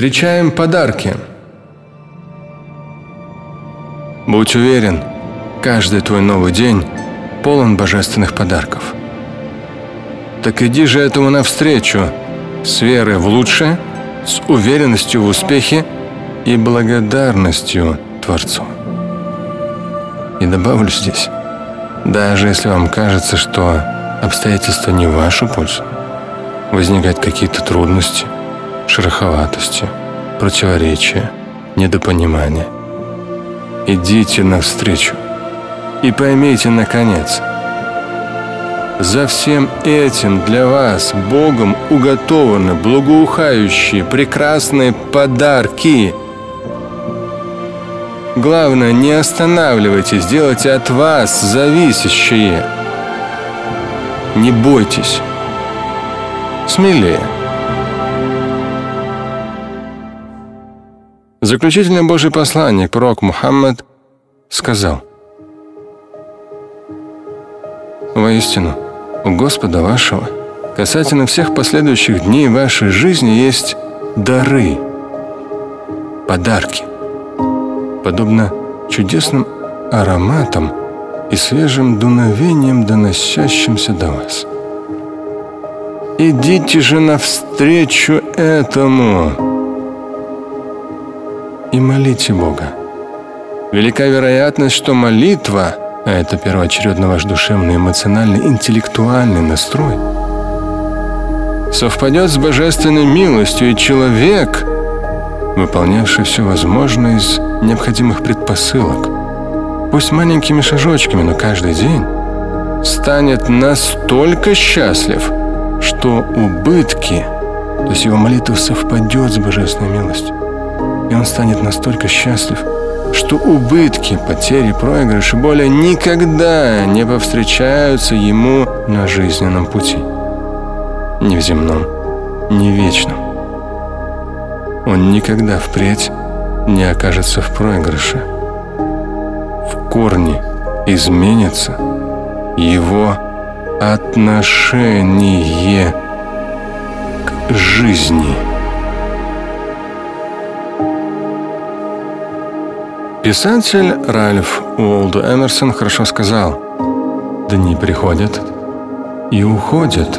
Встречаем подарки. Будь уверен, каждый твой новый день полон божественных подарков. Так иди же этому навстречу с верой в лучшее – с уверенностью в успехе и благодарностью Творцу. И добавлю здесь, даже если вам кажется, что обстоятельства не в вашу пользу, возникают какие-то трудности, шероховатости, противоречия, недопонимания, идите навстречу и поймите, наконец – за всем этим для вас Богом уготованы благоухающие прекрасные подарки. Главное, не останавливайтесь, делайте от вас зависящие. Не бойтесь. Смелее. Заключительный Божий посланник, пророк Мухаммад, сказал, «Воистину, у Господа вашего касательно всех последующих дней вашей жизни есть дары, подарки, подобно чудесным ароматам и свежим дуновением, доносящимся до вас. Идите же навстречу этому и молите Бога. Велика вероятность, что молитва – а это первоочередно ваш душевный, эмоциональный, интеллектуальный настрой, совпадет с божественной милостью, и человек, выполнявший все возможное из необходимых предпосылок, пусть маленькими шажочками, но каждый день, станет настолько счастлив, что убытки, то есть его молитва совпадет с божественной милостью, и он станет настолько счастлив, что убытки, потери, проигрыши более никогда не повстречаются ему на жизненном пути. Ни в земном, ни в вечном. Он никогда впредь не окажется в проигрыше. В корне изменится его отношение к жизни. Писатель Ральф Уолдо Эмерсон хорошо сказал, «Дни приходят и уходят,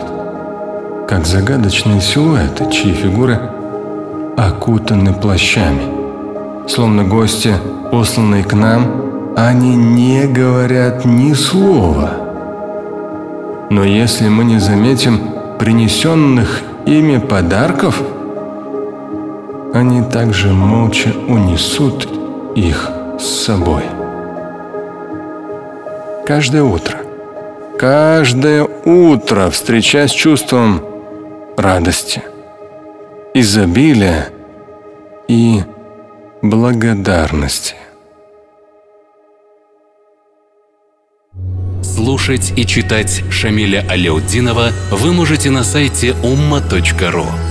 как загадочные силуэты, чьи фигуры окутаны плащами. Словно гости, посланные к нам, они не говорят ни слова. Но если мы не заметим принесенных ими подарков, они также молча унесут их с собой. Каждое утро, каждое утро встречаясь чувством радости, изобилия и благодарности. Слушать и читать Шамиля Аляутдинова вы можете на сайте umma.ru.